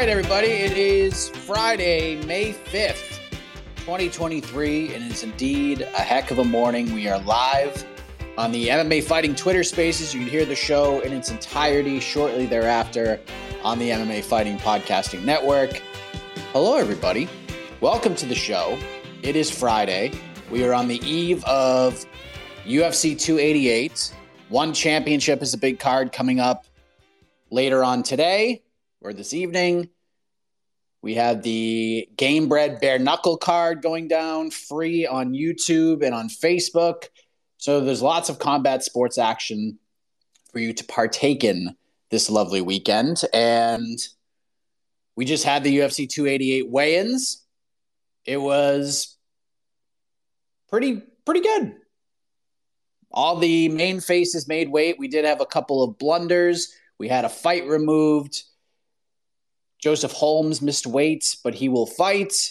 Right, everybody. It is Friday, May 5th, 2023, and it's indeed a heck of a morning. We are live on the MMA Fighting Twitter Spaces. You can hear the show in its entirety shortly thereafter on the MMA Fighting Podcasting Network. Hello, everybody. Welcome to the show. It is Friday. We are on the eve of UFC 288. One championship is a big card coming up later on today or this evening. We have the Gamebred Bare Knuckle card going down free on YouTube and on Facebook. So there's lots of combat sports action for you to partake in this lovely weekend. And we just had the UFC 288 weigh-ins. It was pretty pretty good. All the main faces made weight. We did have a couple of blunders. We had a fight removed. Joseph Holmes missed weight, but he will fight.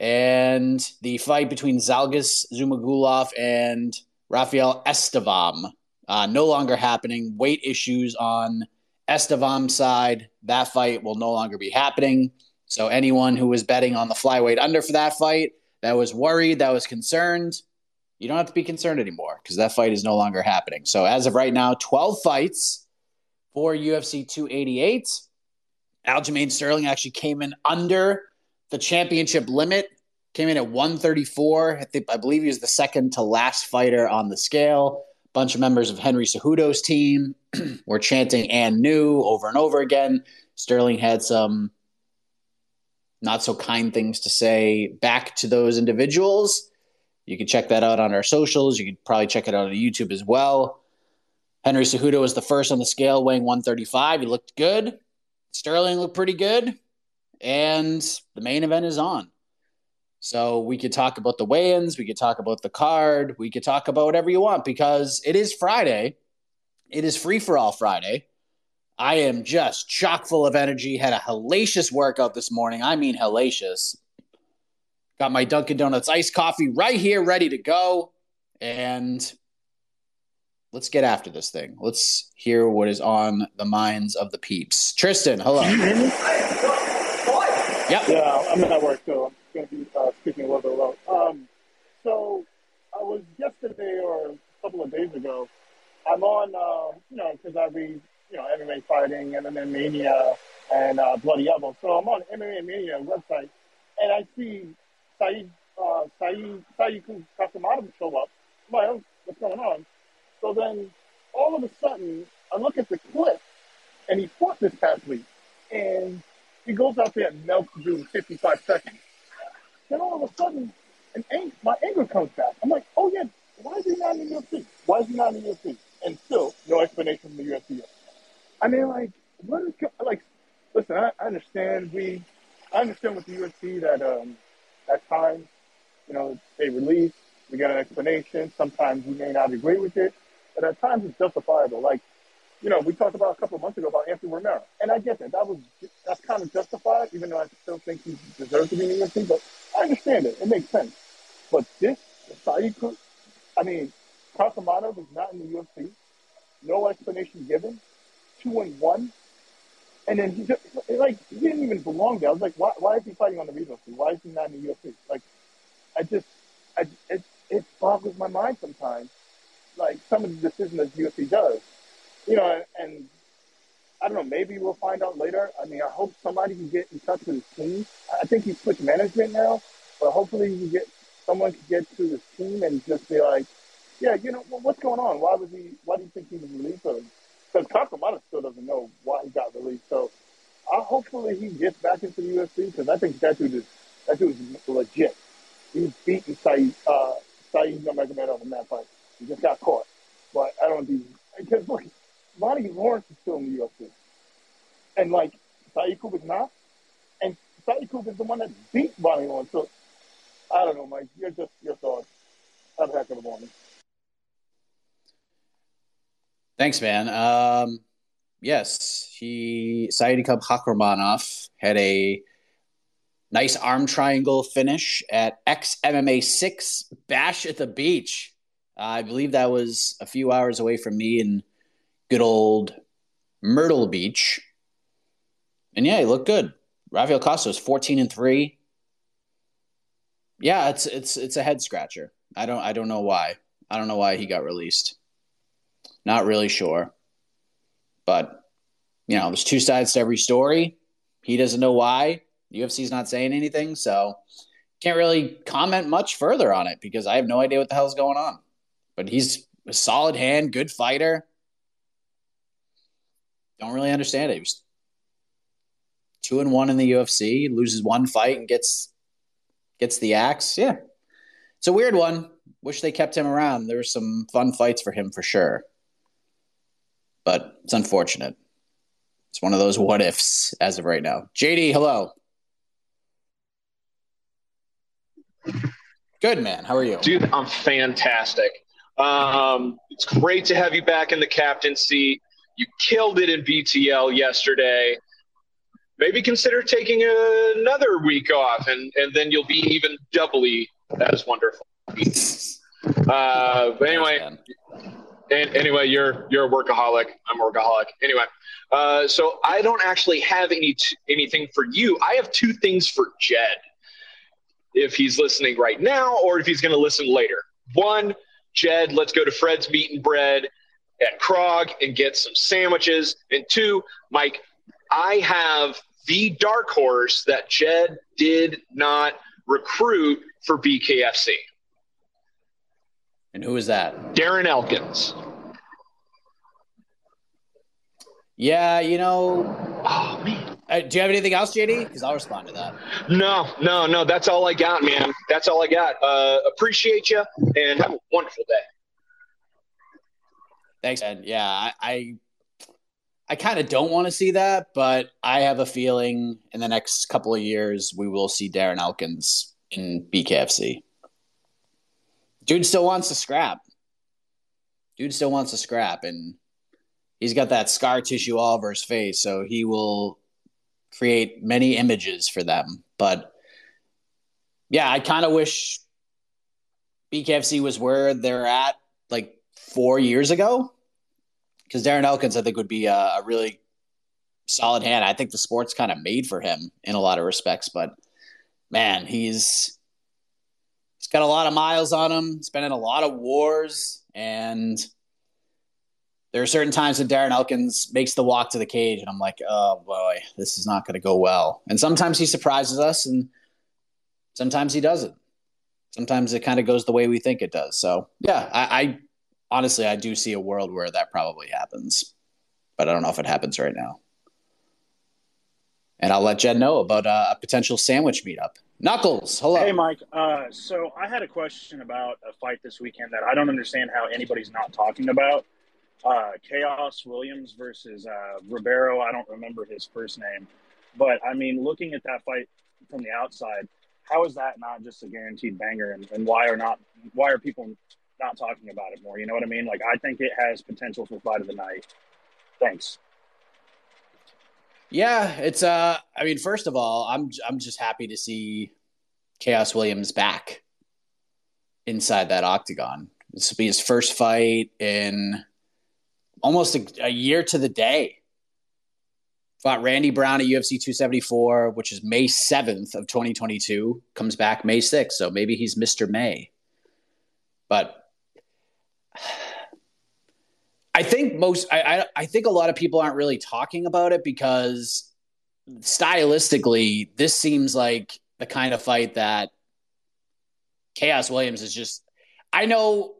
And the fight between Zhalgas Zhumagulov and Rafael Estevam uh, no longer happening. Weight issues on Estevam's side. That fight will no longer be happening. So anyone who was betting on the flyweight under for that fight, that was worried, that was concerned, you don't have to be concerned anymore because that fight is no longer happening. So as of right now, 12 fights for UFC 288. Aljamain Sterling actually came in under the championship limit, came in at 134. I, think, I believe he was the second to last fighter on the scale. A bunch of members of Henry Cejudo's team were chanting and new over and over again. Sterling had some not so kind things to say back to those individuals. You can check that out on our socials. You could probably check it out on YouTube as well. Henry Cejudo was the first on the scale, weighing 135. He looked good. Sterling looked pretty good. And the main event is on. So we could talk about the weigh ins. We could talk about the card. We could talk about whatever you want because it is Friday. It is free for all Friday. I am just chock full of energy. Had a hellacious workout this morning. I mean, hellacious. Got my Dunkin' Donuts iced coffee right here, ready to go. And let's get after this thing. Let's hear what is on the minds of the peeps. Tristan, hello. Yep. Yeah, I'm at work, so I'm going to be uh, speaking a little bit low. Um, so I was yesterday or a couple of days ago. I'm on, uh, you know, because I read, you know, MMA fighting, MMA Mania, and uh, Bloody Elbow. So I'm on MMA Mania website, and I see Saeed, uh, Saeed, Saeed Kasamadov show up. I'm like, oh, what's going on? So then all of a sudden, I look at the clip, and he fought this past week, and he goes out there and melts the dude 55 seconds. Then all of a sudden, an ang- my anger comes back. I'm like, oh yeah, why is he not in the UFC? Why is he not in the UFC? And still, no explanation from the UFC. I mean, like, what is like? Listen, I, I understand we, I understand with the UFC that um, at times, you know, they release, we get an explanation. Sometimes we may not agree with it, but at times it's justifiable. Like, you know, we talked about a couple of months ago about Anthony Romero, and I get that. That was that's kind of justified, even though I still think he deserves to be in the UFC. But I understand it; it makes sense. But this, Saeed, I mean, Kasamanov is not in the UFC. No explanation given. Two and one. And then he just, like, he didn't even belong there. I was like, why, why is he fighting on the scene? Why is he not in the UFC? Like, I just, I, it, it boggles my mind sometimes. Like, some of the decisions that UFC does. You know, and I don't know, maybe we'll find out later. I mean, I hope somebody can get in touch with his team. I think he's switched management now, but hopefully he can get, someone can get to his team and just be like, yeah, you know, what's going on? Why was he, why do you think he was released? Because Kakamata still doesn't know why he got released. So I hopefully he gets back into the UFC because I think that dude is, that dude is legit. He's beaten Saeed, uh, Saeed Nurmagomedov in that fight. He just got caught. But I don't think, because look, Ronnie Lawrence is still in the UFC. And like, Saeed Kuba's not. And Saeed Kuba's the one that beat Ronnie Lawrence. So I don't know, Mike. You're just your thoughts. Have a heck of a morning. Thanks, man. Um, yes, he Saidyokub Kakhramonov had a nice arm triangle finish at X MMA six Bash at the Beach. I believe that was a few hours away from me in good old Myrtle Beach. And yeah, he looked good. Rafael Costos, fourteen and three. Yeah, it's it's it's a head scratcher. I don't I don't know why. I don't know why he got released. Not really sure. But, you know, there's two sides to every story. He doesn't know why. UFC's not saying anything. So can't really comment much further on it because I have no idea what the hell's going on. But he's a solid hand, good fighter. Don't really understand it. He was two and one in the UFC, loses one fight and gets gets the axe. Yeah. It's a weird one. Wish they kept him around. There were some fun fights for him for sure but it's unfortunate. It's one of those what ifs as of right now. JD, hello. Good man. How are you? Dude, I'm fantastic. Um, it's great to have you back in the captain seat. You killed it in BTL yesterday. Maybe consider taking another week off, and, and then you'll be even doubly as wonderful. Uh, but anyway, and anyway, you're you're a workaholic. I'm a workaholic. Anyway, uh, so I don't actually have any t- anything for you. I have two things for Jed, if he's listening right now or if he's going to listen later. One, Jed, let's go to Fred's Meat and Bread at Krog and get some sandwiches. And two, Mike, I have the dark horse that Jed did not recruit for BKFC. And who is that? Darren Elkins. Yeah, you know. Oh man. Uh, do you have anything else, JD? Because I'll respond to that. No, no, no. That's all I got, man. That's all I got. Uh, appreciate you and have a wonderful day. Thanks, Ed. Yeah, I, I, I kind of don't want to see that, but I have a feeling in the next couple of years we will see Darren Elkins in BKFC. Dude still wants to scrap. Dude still wants to scrap, and he's got that scar tissue all over his face, so he will create many images for them. But yeah, I kind of wish BKFC was where they're at like four years ago, because Darren Elkins, I think, would be a, a really solid hand. I think the sport's kind of made for him in a lot of respects, but man, he's he's got a lot of miles on him. He's been in a lot of wars, and there are certain times when Darren Elkins makes the walk to the cage, and I'm like, oh boy, this is not going to go well. And sometimes he surprises us, and sometimes he doesn't. Sometimes it kind of goes the way we think it does. So yeah, I, I honestly, I do see a world where that probably happens, but I don't know if it happens right now. And I'll let Jed know about uh, a potential sandwich meetup. Knuckles, hello. Hey, Mike. Uh, so I had a question about a fight this weekend that I don't understand how anybody's not talking about. Uh, Khaos Williams versus uh, Ribeiro. I don't remember his first name, but I mean, looking at that fight from the outside, how is that not just a guaranteed banger? And, and why are not why are people not talking about it more? You know what I mean? Like I think it has potential for fight of the night. Thanks. Yeah, it's uh I mean, first of all, I'm I'm just happy to see Khaos Williams back inside that octagon. This will be his first fight in almost a, a year to the day. Fought Randy Brown at UFC 274, which is May 7th of 2022. Comes back May 6th, so maybe he's Mr. May. But I think most I, I, I think a lot of people aren't really talking about it because stylistically, this seems like the kind of fight that Khaos Williams is just I know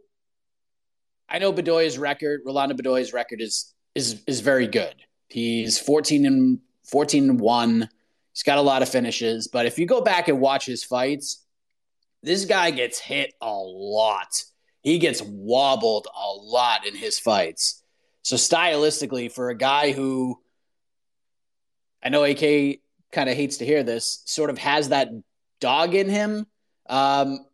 I know Bedoya's record, Rolando Bedoya's record is is is very good. He's 14 and 14 and 1. He's got a lot of finishes, but if you go back and watch his fights, this guy gets hit a lot he gets wobbled a lot in his fights. So stylistically, for a guy who I know AK kind of hates to hear this, sort of has that dog in him. Um,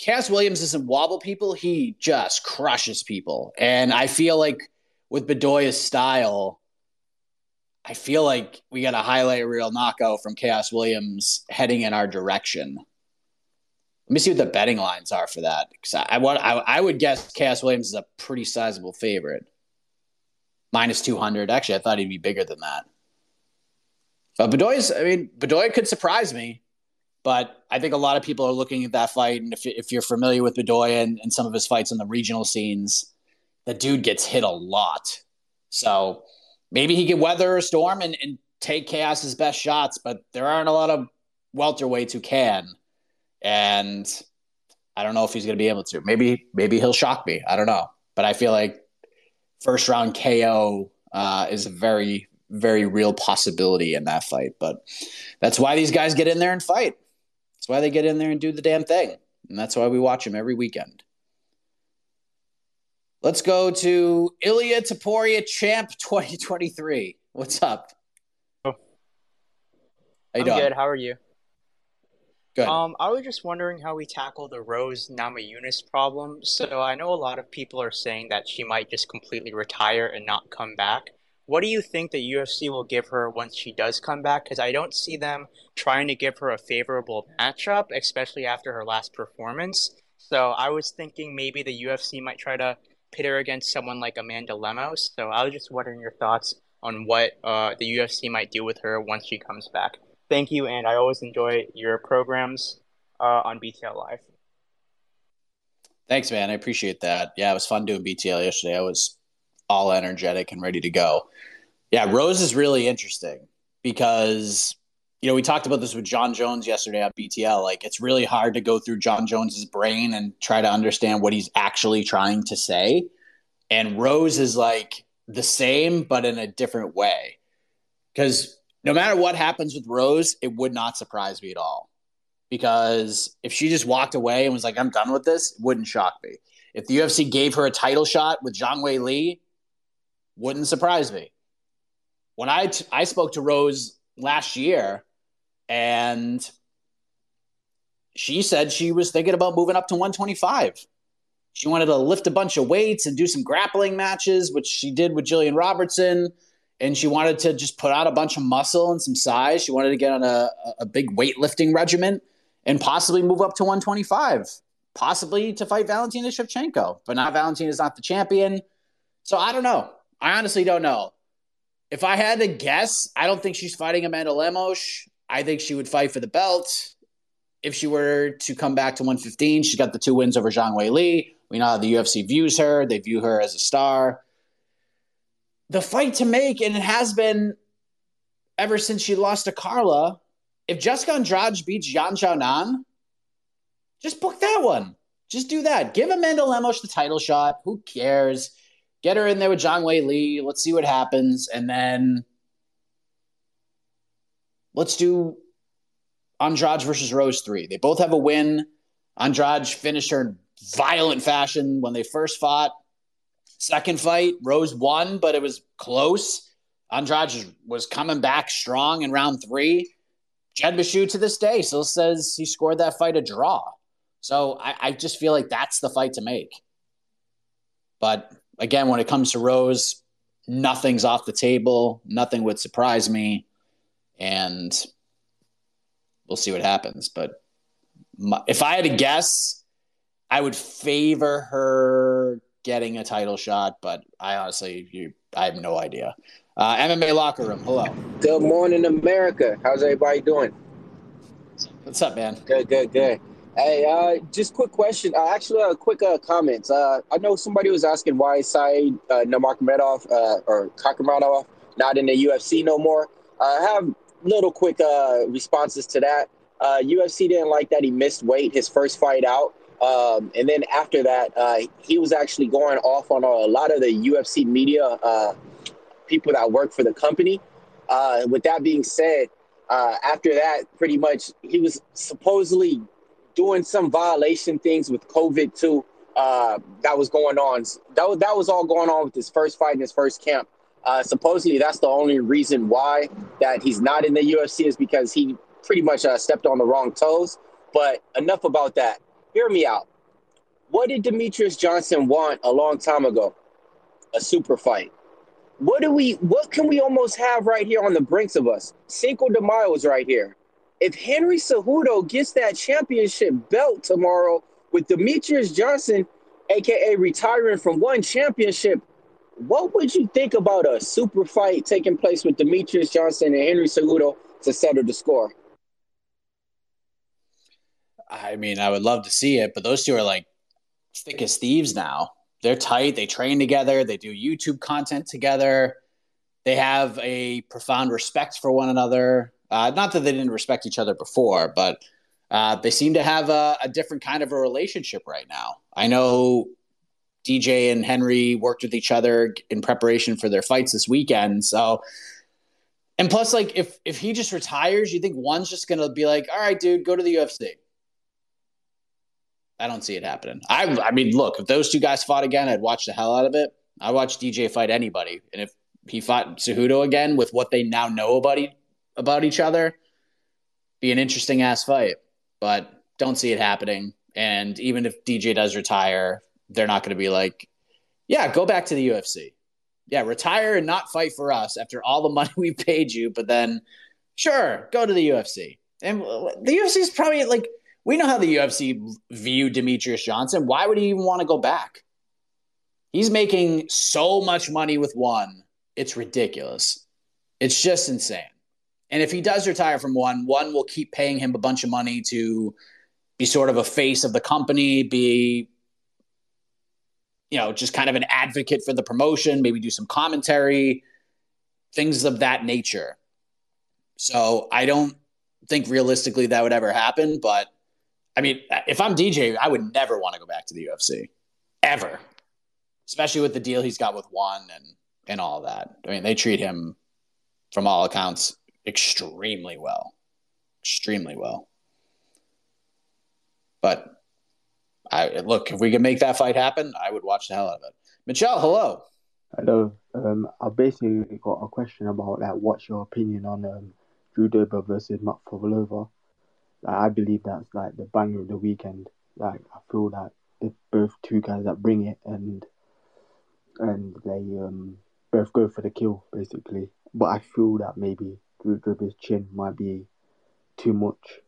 Khaos Williams doesn't wobble people; he just crushes people. And I feel like with Bedoya's style, I feel like we got a highlight reel knockout from Khaos Williams heading in our direction. Let me see what the betting lines are for that. I, I, I, I would guess Khaos Williams is a pretty sizable favorite, minus two hundred. Actually, I thought he'd be bigger than that. But Bedoya's, I mean, Bedoya could surprise me, but I think a lot of people are looking at that fight, and if if you're familiar with Bedoya and, and some of his fights in the regional scenes, the dude gets hit a lot. So maybe he could weather a storm and, and take Khaos's best shots, but there aren't a lot of welterweights who can and I don't know if he's going to be able to. Maybe maybe he'll shock me. I don't know, but I feel like first round KO uh, is a very very real possibility in that fight. But that's why these guys get in there and fight. That's why they get in there and do the damn thing, and that's why we watch them every weekend. Let's go to Ilia Topuria Champ 2023. What's up? Oh. I'm doing? good. How are you? Good. Um, I was just wondering how we tackle the Rose Namajunas problem. So I know a lot of people are saying that she might just completely retire and not come back. What do you think the UFC will give her once she does come back? Because I don't see them trying to give her a favorable matchup, especially after her last performance. So I was thinking maybe the UFC might try to pit her against someone like Amanda Lemos. So I was just wondering your thoughts on what uh, the UFC might do with her once she comes back thank you, and I always enjoy your programs uh, on BTL Live. Thanks, man. I appreciate that. Yeah, it was fun doing BTL yesterday. I was all energetic and ready to go. Yeah, Rose is really interesting because you know we talked about this with Jon Jones yesterday at BTL. Like it's really hard to go through Jon Jones's brain and try to understand what he's actually trying to say. And Rose is like the same, but in a different way. Because no matter what happens with Rose, it would not surprise me at all. Because if she just walked away and was like, I'm done with this, it wouldn't shock me. If the UFC gave her a title shot with Zhang Weili, wouldn't surprise me. When I, t- I spoke to Rose last year and she said she was thinking about moving up to 125. She wanted to lift a bunch of weights and do some grappling matches, which she did with Jillian Robertson and she wanted to just put out a bunch of muscle and some size. She wanted to get on a, a big weightlifting regimen and possibly move up to 125, possibly to fight Valentina Shevchenko. But now Valentina's not the champion. So I don't know. I honestly don't know. If I had to guess, I don't think she's fighting Amanda Lemos. I think she would fight for the belt. If she were to come back to 115, she's got the two wins over Zhang Weili. We know how the UFC views her. They view her as a star the fight to make, and it has been ever since she lost to Carla. If Jessica Andrade beats Yan Xiaonan, just book that one. Just do that. Give Amanda Lemos the title shot. Who cares? Get her in there with Zhang Weili. Let's see what happens. And then let's do Andrade versus Rose 3. They both have a win. Andrade finished her in violent fashion when they first fought. Second fight, Rose won, but it was close. Andrade was coming back strong in round three. Jed Meshew to this day still says he scored that fight a draw. So I, I just feel like that's the fight to make. But again, when it comes to Rose, nothing's off the table. Nothing would surprise me. And we'll see what happens. But my, if I had to guess, I would favor her getting a title shot. But I honestly, you, I have no idea. Uh, MMA locker room. Hello. Good morning, America. How's everybody doing? What's up, man? Good, good, good. Hey, uh, just quick question. Uh, actually, a uh, quick uh, comments. Uh, I know somebody was asking why Said uh, Nurmagomedov uh, or Kakhramonov not in the UFC no more. I have little quick uh, responses to that. Uh, UFC didn't like that he missed weight his first fight out. Um, and then after that, uh, he was actually going off on a, lot of the UFC media uh, people that work for the company. Uh, with that being said, uh, after that, pretty much he was supposedly doing some violation things with COVID too. Uh, that was going on. That was, that was all going on with his first fight in his first camp. Uh, supposedly, that's the only reason why that he's not in the UFC is because he pretty much uh, stepped on the wrong toes. But enough about that. Hear me out. What did Demetrious Johnson want a long time ago? A super fight. What do we? What can we almost have right here on the brinks of us? Cinco de Mayo is right here. If Henry Cejudo gets that championship belt tomorrow with Demetrious Johnson, aka retiring from one championship, what would you think about a super fight taking place with Demetrious Johnson and Henry Cejudo to settle the score? I mean, I would love to see it, but those two are like thick as thieves now. They're tight. They train together. They do YouTube content together. They have a profound respect for one another. Uh, not that they didn't respect each other before, but uh, they seem to have a, a different kind of a relationship right now. I know DJ and Henry worked with each other in preparation for their fights this weekend. So, and plus, like if if he just retires, you think one's just gonna be like, "All right, dude, go to the UFC." I don't see it happening. I I mean, look, if those two guys fought again, I'd watch the hell out of it. I watch DJ fight anybody, and if he fought Cejudo again with what they now know about about each other, be an interesting ass fight. But don't see it happening. And even if DJ does retire, they're not going to be like, yeah, go back to the UFC. Yeah, retire and not fight for us after all the money we paid you. But then, sure, go to the UFC. And the UFC is probably like, we know how the UFC viewed Demetrious Johnson. Why would he even want to go back? He's making so much money with one. It's ridiculous. It's just insane. And if he does retire from one, one will keep paying him a bunch of money to be sort of a face of the company, be you know, just kind of an advocate for the promotion, maybe do some commentary, things of that nature. So I don't think realistically that would ever happen. But I mean, if I'm DJ, I would never want to go back to the UFC ever, especially with the deal he's got with one and and all that. I mean, they treat him from all accounts extremely well, extremely well. But I look if we can make that fight happen, I would watch the hell out of it. Michelle, hello. Hello. Um, I basically got a question about like, what's your opinion on um, Drew Dober versus Mukhamadullova? Like, I believe that's like the banger of the weekend. Like I feel that they're both two guys that bring it, and and they um both go for the kill basically. But I feel that maybe Dober's chin might be too much.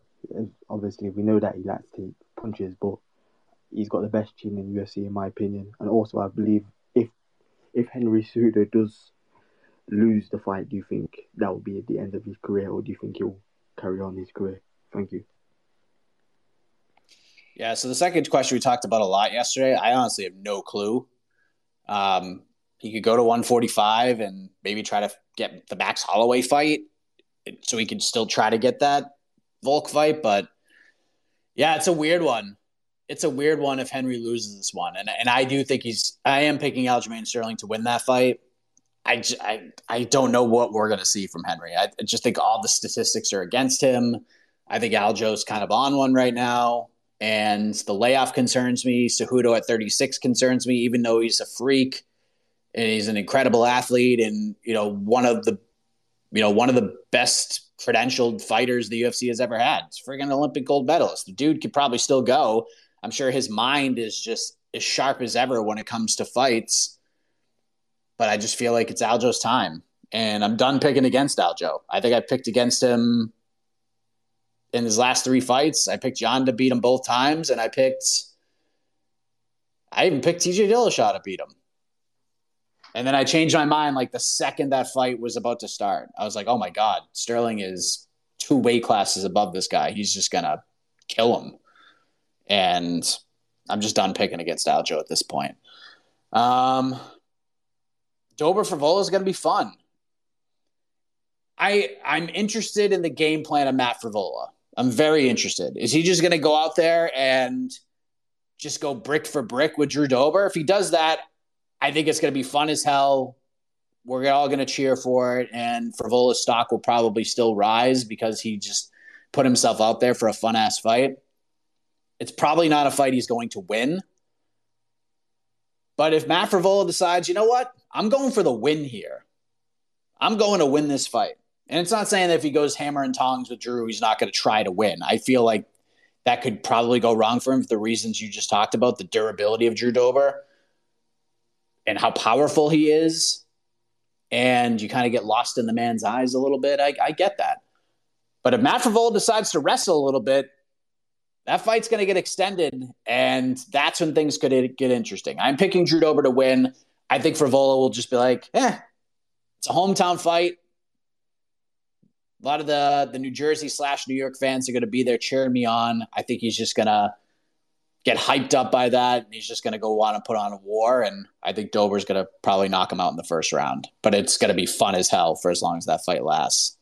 Obviously, we know that he likes to punches, but he's got the best chin in UFC in my opinion. And also, I believe if if Henry Cejudo does lose the fight, do you think that will be at the end of his career, or do you think he'll carry on his career? Thank you. Yeah. So the second question we talked about a lot yesterday. I honestly have no clue. Um, he could go to 145 and maybe try to get the Max Holloway fight, so he could still try to get that Volk fight. But yeah, it's a weird one it's a weird one if Henry loses this one, and and I do think he's. I am picking Aljamain Sterling to win that fight. I, I, I don't know what we're going to see from Henry. I just think all the statistics are against him. I think Aljo's kind of on one right now, and the layoff concerns me. Cejudo at 36 concerns me, even though he's a freak and he's an incredible athlete and you know one of the you know one of the best credentialed fighters the UFC has ever had. It's friggin' Olympic gold medalist. The dude could probably still go. I'm sure his mind is just as sharp as ever when it comes to fights. But I just feel like it's Aljo's time. And I'm done picking against Aljo. I think I picked against him in his last three fights. I picked Yan to beat him both times, and I picked I even picked TJ Dillashaw to beat him. And then I changed my mind like the second that fight was about to start. I was like, oh my God, Sterling is two weight classes above this guy. He's just going to kill him. And I'm just done picking against Aljo at this point. Um, Dober Frevola is going to be fun. I I'm interested in the game plan of Matt Frevola. I'm very interested. Is he just going to go out there and just go brick for brick with Drew Dober? If he does that, I think it's going to be fun as hell. We're all going to cheer for it, and Frevola's stock will probably still rise because he just put himself out there for a fun ass fight. It's probably not a fight he's going to win. But if Matt Frevola decides, you know what, I'm going for the win here. I'm going to win this fight. And it's not saying that if he goes hammer and tongs with Drew, he's not going to try to win. I feel like that could probably go wrong for him for the reasons you just talked about, the durability of Drew Dober and how powerful he is, and you kind of get lost in the man's eyes a little bit. I, I get that. But if Matt Frevola decides to wrestle a little bit, that fight's going to get extended, and that's when things could get interesting. I'm picking Drew Dober to win. I think Frevola will just be like, eh, it's a hometown fight. A lot of the the New Jersey slash New York fans are going to be there cheering me on. I think he's just going to get hyped up by that. And he's just going to go on and put on a war. And I think Dober's going to probably knock him out in the first round. But it's going to be fun as hell for as long as that fight lasts.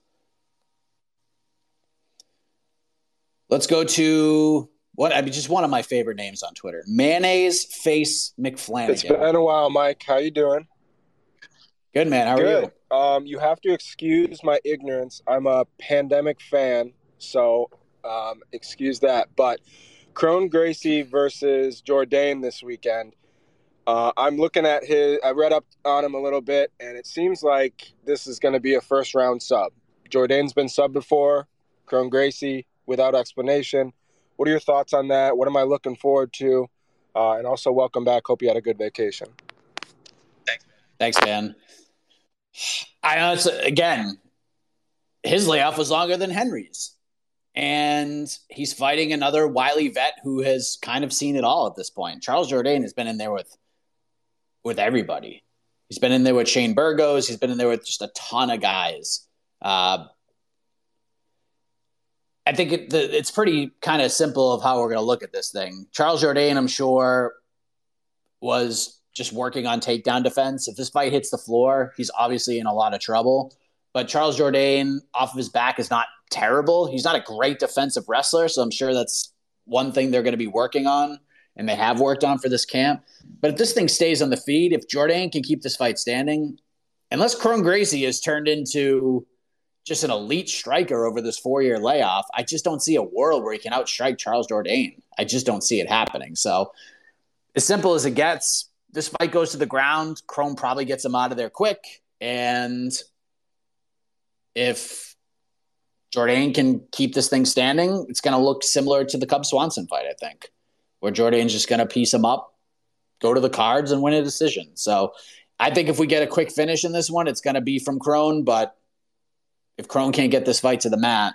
Let's go to what I mean, just one of my favorite names on Twitter, Mayonnaise Face McFlanagan. It's been a while, Mike. How you doing? Good man. How Good. are you? Um, you have to excuse my ignorance. I'm a pandemic fan, so um, excuse that. But Kron Gracie versus Jourdain this weekend. Uh, I'm looking at his. I read up on him a little bit, and it seems like this is going to be a first round sub. Jourdain's been sub before. Kron Gracie without explanation. What are your thoughts on that? What am I looking forward to? Uh, and also, welcome back. Hope you had a good vacation. Thanks, Thanks, man. I honestly, again, his layoff was longer than Henry's and he's fighting another wily vet who has kind of seen it all at this point. Charles Jourdain has been in there with with everybody. He's been in there with Shane Burgos. He's been in there with just a ton of guys. Uh, I think it, the, it's pretty kind of simple of how we're going to look at this thing. Charles Jourdain, I'm sure, was just working on takedown defense. If this fight hits the floor, he's obviously in a lot of trouble. But Charles Jourdain, off of his back, is not terrible. He's not a great defensive wrestler, so I'm sure that's one thing they're going to be working on and they have worked on for this camp. But if this thing stays on the feed, if Jourdain can keep this fight standing, unless Kron Gracie has turned into just an elite striker over this four year layoff, I just don't see a world where he can outstrike Charles Jourdain. I just don't see it happening. So, as simple as it gets, this fight goes to the ground. Kron probably gets him out of there quick. And if Jourdain can keep this thing standing, it's going to look similar to the Cub Swanson fight, I think, where Jourdain's just going to piece him up, go to the cards, and win a decision. So I think if we get a quick finish in this one, it's going to be from Kron. But if Kron can't get this fight to the mat,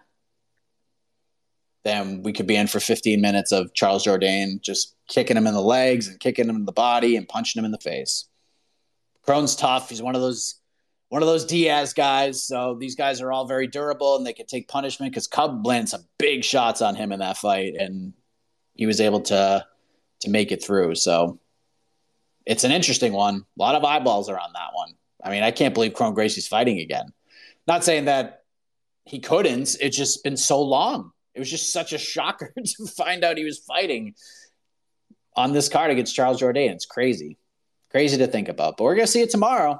then we could be in for 15 minutes of Charles Jourdain just kicking him in the legs and kicking him in the body and punching him in the face. Kron's tough. He's one of those one of those Diaz guys. So these guys are all very durable and they can take punishment because Cub landed some big shots on him in that fight and he was able to to make it through. So it's an interesting one. A lot of eyeballs are on that one. I mean, I can't believe Kron Gracie's fighting again. Not saying that he couldn't. It's just been so long. It was just such a shocker to find out he was fighting on this card against Charles Jourdain. It's crazy, crazy to think about. But we're gonna see it tomorrow.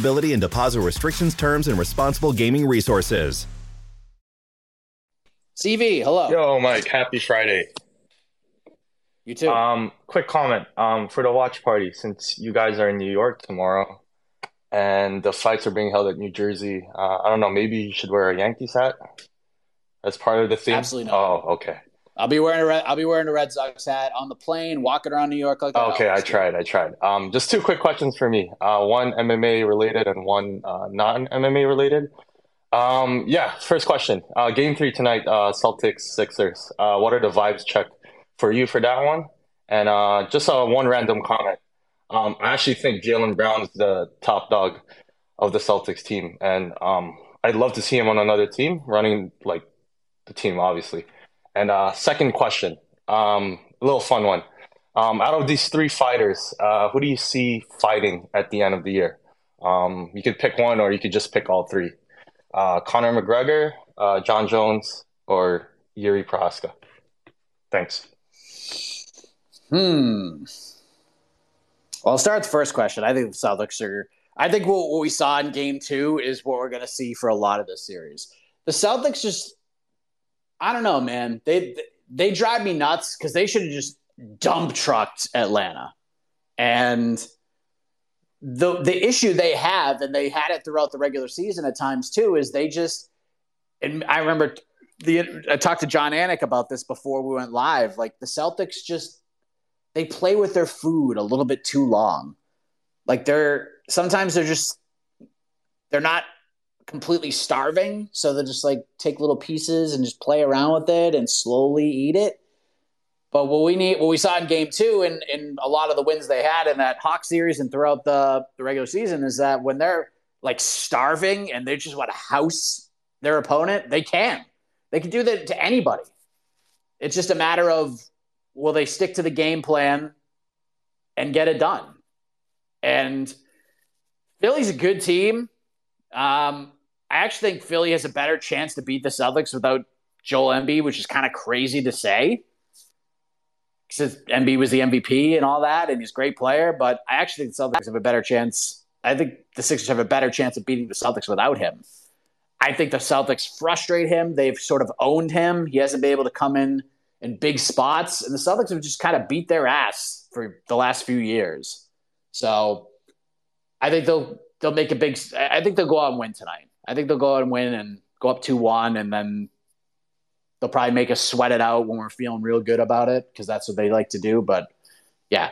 and deposit restrictions, terms, and responsible gaming resources. CV, hello. Yo, Mike, happy Friday. You too. Um, quick comment. Um, for the watch party, since you guys are in New York tomorrow and the fights are being held at New Jersey, uh, I don't know, maybe you should wear a Yankees hat as part of the theme. Absolutely not. Oh, okay. I'll be wearing a red, I'll be wearing a Red Sox hat on the plane, walking around New York like that. Okay, I tried. I tried. Um, just two quick questions for me. Uh, one MMA related and one uh, non MMA related. Um, yeah, first question. Uh, game three tonight, uh, Celtics Sixers. Uh, what are the vibes check for you for that one? And uh, just uh, one random comment. Um, I actually think Jaylen Brown's the top dog of the Celtics team, and um, I'd love to see him on another team running like the team, obviously. And uh, second question, um, a little fun one. Um, out of these three fighters, uh, who do you see fighting at the end of the year? Um, you could pick one, or you could just pick all three. Uh, Conor McGregor, uh, Jon Jones, or Jiri Prochazka. Thanks. Hmm. Well, I'll start with the first question. I think the Celtics are. I think what, what we saw in Game Two is what we're going to see for a lot of this series. The Celtics just I don't know, man. They they drive me nuts because they should have just dump trucked Atlanta. And the the issue they have, and they had it throughout the regular season at times too, is they just. And I remember the I talked to Jon Anik about this before we went live. Like the Celtics just they play with their food a little bit too long. Like they're sometimes they're just they're not completely starving, so they'll just like take little pieces and just play around with it and slowly eat it. But what we need, what we saw in Game Two, and in a lot of the wins they had in that Hawk series and throughout the the regular season, is that when they're like starving and they just want to house their opponent, they can. They can do that to anybody. It's just a matter of will they stick to the game plan and get it done. And Philly's a good team. Um, I actually think Philly has a better chance to beat the Celtics without Joel Embiid, which is kind of crazy to say. Because Embiid was the MVP and all that, and he's a great player. But I actually think the Celtics have a better chance. I think the Sixers have a better chance of beating the Celtics without him. I think the Celtics frustrate him. They've sort of owned him. He hasn't been able to come in in big spots, and the Celtics have just kind of beat their ass for the last few years. So I think they'll they'll make a big. I think they'll go out and win tonight. I think they'll go out and win and go up two one, and then they'll probably make us sweat it out when we're feeling real good about it because that's what they like to do. But yeah,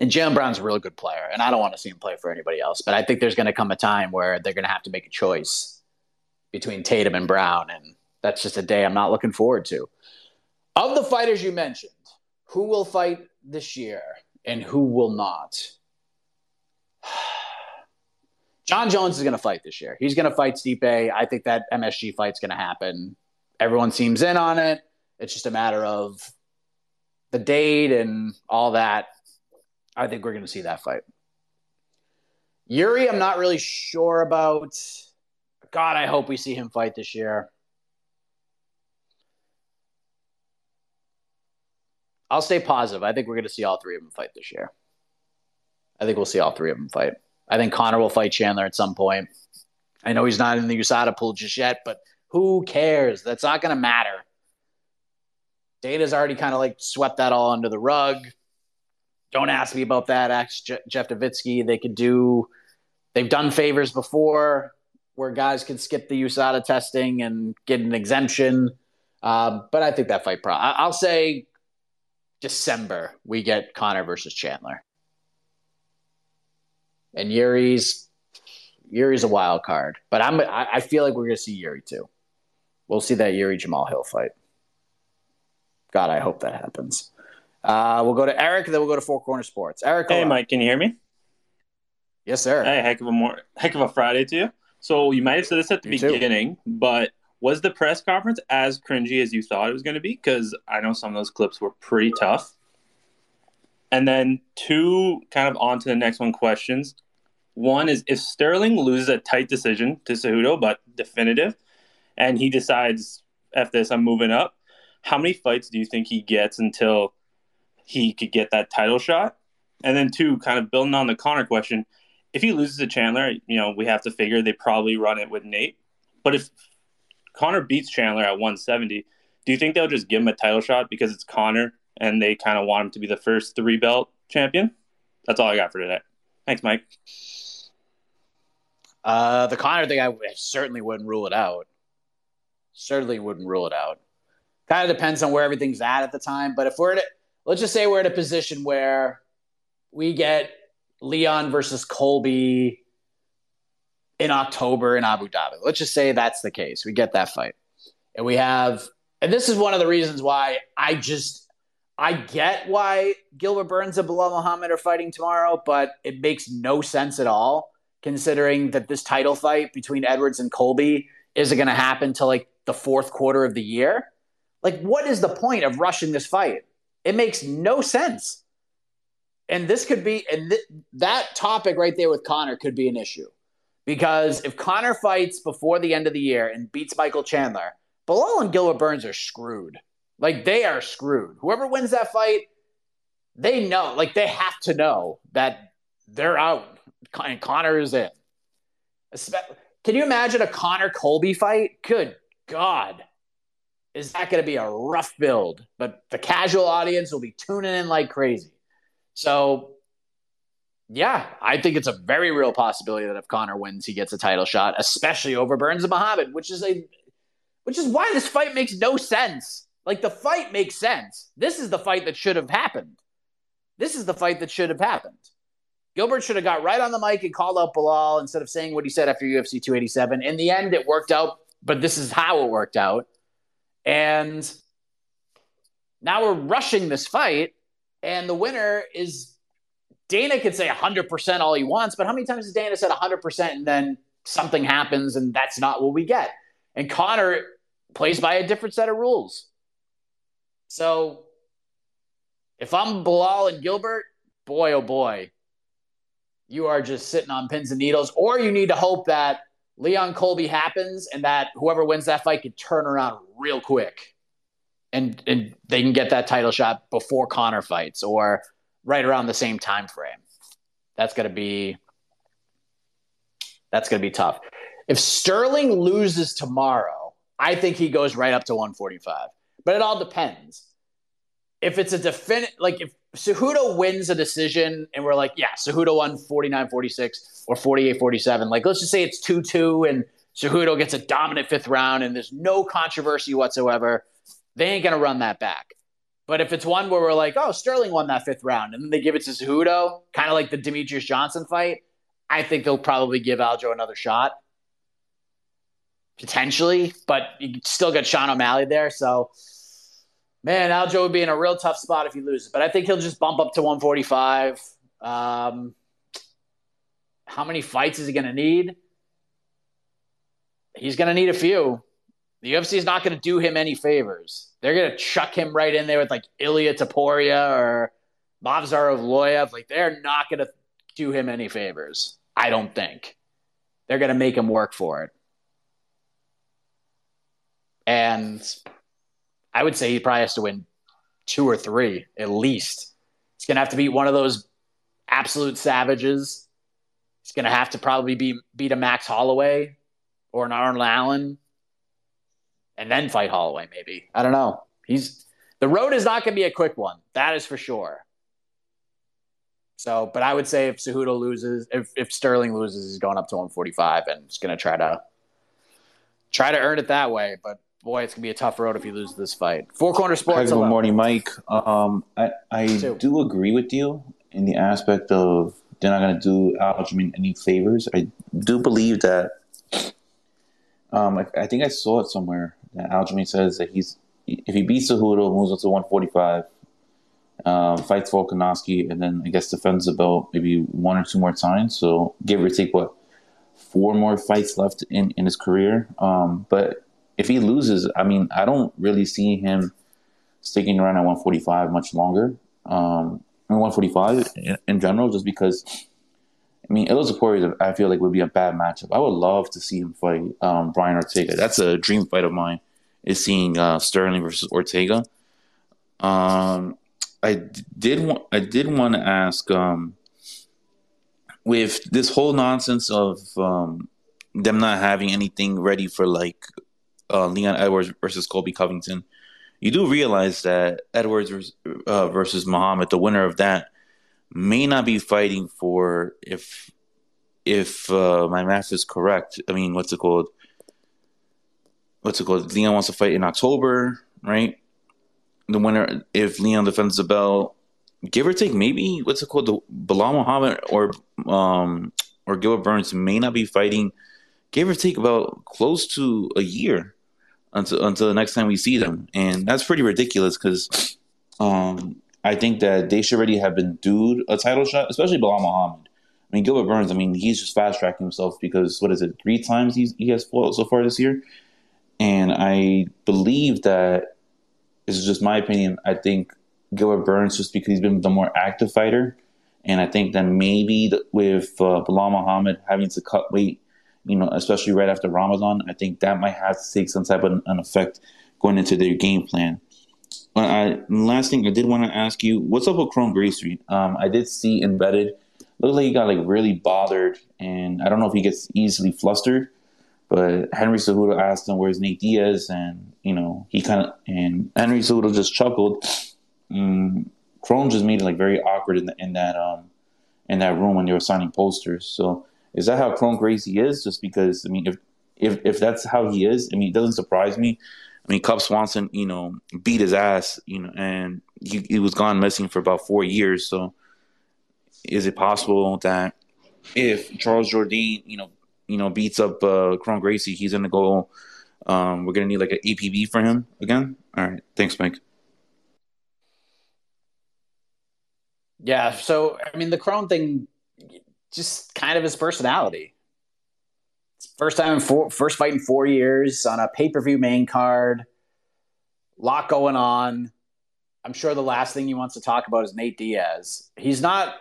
and Jaylen Brown's a really good player, and I don't want to see him play for anybody else. But I think there's going to come a time where they're going to have to make a choice between Tatum and Brown, and that's just a day I'm not looking forward to. Of the fighters you mentioned, who will fight this year and who will not? Jon Jones is going to fight this year. He's going to fight Stipe. I think that MSG fight's going to happen. Everyone seems in on it. It's just a matter of the date and all that. I think we're going to see that fight. Yuri, I'm not really sure about. God, I hope we see him fight this year. I'll stay positive. I think we're going to see all three of them fight this year. I think we'll see all three of them fight. I think Conor will fight Chandler at some point. I know he's not in the USADA pool just yet, but who cares? That's not going to matter. Dana's already kind of like swept that all under the rug. Don't ask me about that. Ask Jeff Novitzky. They could do. They've done favors before where guys could skip the USADA testing and get an exemption. Um, but I think that fight. Pro- I'll say December we get Conor versus Chandler, and Jiri's Jiri's a wild card. But I'm I, I feel like we're gonna see Jiri too. We'll see that Jiri Jamahal Hill fight. God, I hope that happens. Uh, we'll go to Eric, then we'll go to Four Corner Sports. Eric, hey, Mike, can you hear me? Yes, sir. Hey, heck of a more heck of a Friday to you. So you might have said this at the you beginning, too. but was the press conference as cringy as you thought it was going to be? Because I know some of those clips were pretty tough. And then two, kind of on to the next one questions. One is if Sterling loses a tight decision to Cejudo, but definitive, and he decides, F this, I'm moving up, how many fights do you think he gets until he could get that title shot? And then two, kind of building on the Conor question, if he loses to Chandler, you know, we have to figure they probably run it with Nate. But if Conor beats Chandler at 170, do you think they'll just give him a title shot because it's Conor and they kind of want him to be the first three belt champion? That's all I got for today. Thanks, Mike. Uh, the Conor thing, I certainly wouldn't rule it out. Certainly wouldn't rule it out. Kind of depends on where everything's at at the time. But if we're at, let's just say we're in a position where we get Leon versus Colby in October in Abu Dhabi. Let's just say that's the case. We get that fight. And we have, and this is one of the reasons why I just, I get why Gilbert Burns and Belal Muhammad are fighting tomorrow, but it makes no sense at all considering that this title fight between Edwards and Colby isn't going to happen till like the fourth quarter of the year. Like, what is the point of rushing this fight? It makes no sense. And this could be, and th- that topic right there with Conor could be an issue. Because if Conor fights before the end of the year and beats Michael Chandler, Belal and Gilbert Burns are screwed. Like, they are screwed. Whoever wins that fight, they know, like, they have to know that they're out and Conor is in. Can you imagine a Conor Colby fight? Good God is that going to be a rough build, but the casual audience will be tuning in like crazy. So, yeah, I think it's a very real possibility that if Conor wins, he gets a title shot, especially over Burns and Muhammad, which is a, which is why this fight makes no sense. Like the fight makes sense. This is the fight that should have happened. This is the fight that should have happened. Gilbert should have got right on the mic and called out Belal instead of saying what he said after UFC 287. In the end, it worked out, but this is how it worked out. And now we're rushing this fight, and the winner is Dana can say 100% all he wants, but how many times has Dana said 100% and then something happens and that's not what we get? And Conor plays by a different set of rules. So if I'm Belal and Gilbert, boy, oh boy, you are just sitting on pins and needles, or you need to hope that Leon Colby happens and that whoever wins that fight can turn around real quick and and they can get that title shot before Conor fights or right around the same time frame. That's gonna be that's gonna be tough. If Sterling loses tomorrow, I think he goes right up to 145. But it all depends. If it's a definite like if Cejudo wins a decision and we're like, yeah, Cejudo won 49 46 or 48 47. Like, let's just say it's 2 2 and Cejudo gets a dominant fifth round and there's no controversy whatsoever. They ain't going to run that back. But if it's one where we're like, oh, Sterling won that fifth round and then they give it to Cejudo, kind of like the Demetrious Johnson fight, I think they'll probably give Aljo another shot. Potentially, but you still got Sean O'Malley there. So, Man, Aljo would be in a real tough spot if he loses, but I think he'll just bump up to 145. Um, how many fights is he going to need? He's going to need a few. The UFC is not going to do him any favors. They're going to chuck him right in there with like Ilia Topuria or Movsar Evloev. Like they're not going to do him any favors. I don't think. They're going to make him work for it. And I would say he probably has to win two or three at least. He's going to have to beat one of those absolute savages. He's going to have to probably be beat a Max Holloway or an Arnold Allen, and then fight Holloway. Maybe I don't know. He's the road is not going to be a quick one. That is for sure. So, but I would say if Cejudo loses, if, if Sterling loses, he's going up to 145 and he's going to try to try to earn it that way. But boy, it's gonna be a tough road if you lose this fight. Four Corner Sports. Hi, good morning, Mike. Um, I, I do agree with you in the aspect of they're not going to do Aljamain any favors. I do believe that. Um, I, I, think I saw it somewhere that Aljamain says that he's if he beats Cejudo, moves up to 145, um, fights Volkanovski, and then I guess defends the belt maybe one or two more times. So give or take what four more fights left in in his career. Um, but if he loses, I mean, I don't really see him sticking around at 145 much longer. Um, 145 in, general, just because. I mean, Elizabeth Poirier, I feel like would be a bad matchup. I would love to see him fight um, Brian Ortega. That's a dream fight of mine. Is seeing uh, Sterling versus Ortega. Um, I did want I did want to ask um, with this whole nonsense of um, them not having anything ready for like uh, Leon Edwards versus Colby Covington you do realize that Edwards versus, uh, versus Muhammad, the winner of that, may not be fighting for if if uh, my math is correct. I mean, what's it called? What's it called? Leon wants to fight in October, right? The winner, if Leon defends the belt, give or take, maybe what's it called? The Belal Muhammad or um or Gilbert Burns may not be fighting, give or take about close to a year until until the next time we see them, and that's pretty ridiculous because um, I think that they should already have been due a title shot, especially Belal Muhammad. I mean, Gilbert Burns. I mean, he's just fast tracking himself because what is it? Three times he's, he has fought so far this year, and I believe that this is just my opinion. I think Gilbert Burns just because he's been the more active fighter, and I think that maybe with uh, Belal Muhammad having to cut weight you know, especially right after Ramadan, I think that might have to take some type of an effect going into their game plan. But I, last thing I did want to ask you, what's up with Kron Gracie? Um, I did see embedded. Looked like he got like really bothered, and I don't know if he gets easily flustered. But Henry Cejudo asked him where's Nate Diaz, and you know he kind of and Henry Cejudo just chuckled. Um, Kron just made it like very awkward in, the, in that um in that room when they were signing posters. So is that how Kron Gracie is? Just because I mean, if if if that's how he is, I mean, it doesn't surprise me. I mean, Cub Swanson, you know, beat his ass, you know, and he, he was gone missing for about four years. So, is it possible that if Charles Jourdain, you know, you know, beats up uh, Kron Gracie, he's gonna go? Um, we're gonna need like an APB for him again. All right, thanks, Mike. Yeah, so I mean, the Kron thing just kind of his personality. first time in four, first fight in four years on a pay per view main card. Lot going on. I'm sure the last thing he wants to talk about is Nate Diaz. He's not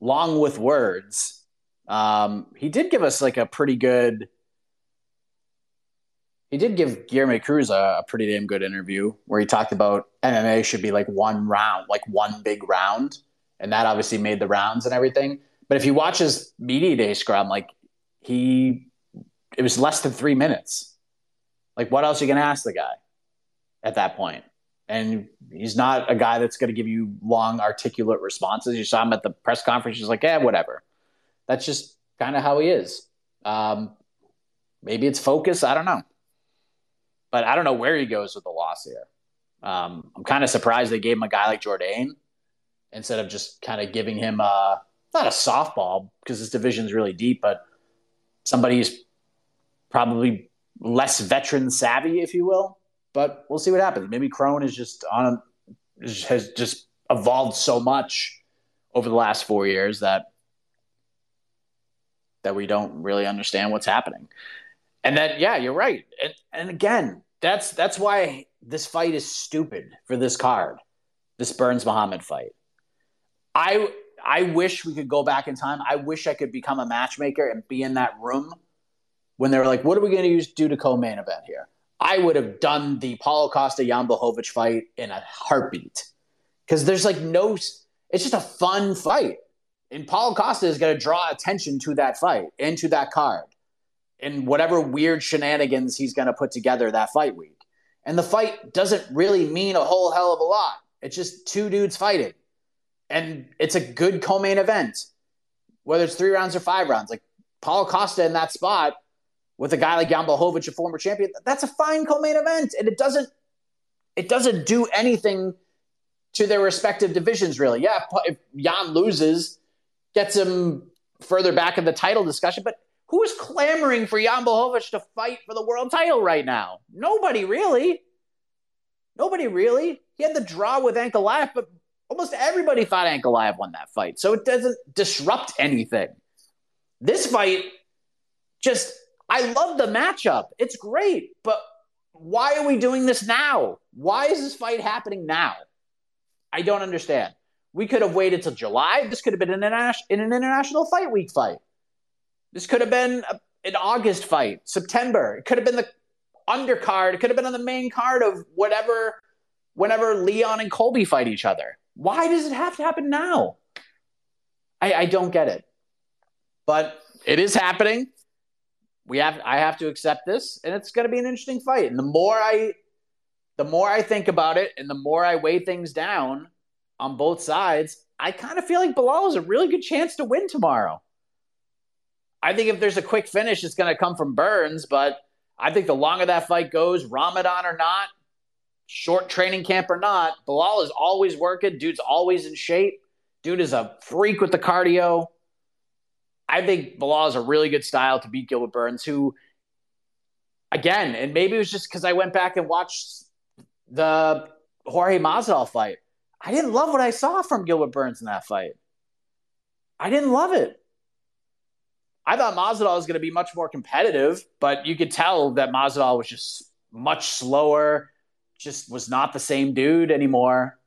long with words. Um, he did give us like a pretty good. He did give Guilherme Cruz a, a pretty damn good interview where he talked about MMA should be like one round, like one big round, and that obviously made the rounds and everything. But if you watch his media day scrum, like he, it was less than three minutes. Like, what else are you going to ask the guy at that point? And he's not a guy that's going to give you long, articulate responses. You saw him at the press conference. He's like, yeah, whatever. That's just kind of how he is. Um, maybe it's focus. I don't know. But I don't know where he goes with the loss here. Um, I'm kind of surprised they gave him a guy like Jourdain instead of just kind of giving him a not a softball because this division is really deep, but somebody who's probably less veteran savvy, if you will. But we'll see what happens. Maybe Kron is just on has just evolved so much over the last four years that that we don't really understand what's happening. And then, yeah, you're right. And and again, that's that's why this fight is stupid for this card, this Burns Muhammad fight. I I wish we could go back in time. I wish I could become a matchmaker and be in that room when they were like, "What are we going to use do to co-main event here?" I would have done the Paulo Costa Jan Blachowicz fight in a heartbeat because there's like no. It's just a fun fight. And Paulo Costa is going to draw attention to that fight and to that card and whatever weird shenanigans he's going to put together that fight week. And the fight doesn't really mean a whole hell of a lot. It's just two dudes fighting. And it's a good co main event, whether it's three rounds or five rounds. Like Paul Costa in that spot with a guy like Jan Blachowicz, a former champion, that's a fine co main event. And it doesn't it doesn't do anything to their respective divisions, really. Yeah, if Jan loses, gets him further back in the title discussion, but who is clamoring for Jan Blachowicz to fight for the world title right now? Nobody really. Nobody really. He had the draw with Ankalaev, but almost everybody thought Ankalaev won that fight. So it doesn't disrupt anything. This fight, just, I love the matchup. It's great, but why are we doing this now? Why is this fight happening now? I don't understand. We could have waited till July. This could have been an, international, an international fight week fight. This could have been a, an August fight, September. It could have been the undercard. It could have been on the main card of whatever, whenever Leon and Colby fight each other. Why does it have to happen now? I, I don't get it. But it is happening. We have I have to accept this, and it's going to be an interesting fight. And the more I, the more I think about it, and the more I weigh things down on both sides, I kind of feel like Belal has a really good chance to win tomorrow. I think if there's a quick finish, it's going to come from Burns. But I think the longer that fight goes, Ramadan or not, short training camp or not, Belal is always working. Dude's always in shape. Dude is a freak with the cardio. I think Belal is a really good style to beat Gilbert Burns, who, again, and maybe it was just because I went back and watched the Jorge Masvidal fight. I didn't love what I saw from Gilbert Burns in that fight. I didn't love it. I thought Masvidal was going to be much more competitive, but you could tell that Masvidal was just much slower, just was not the same dude anymore.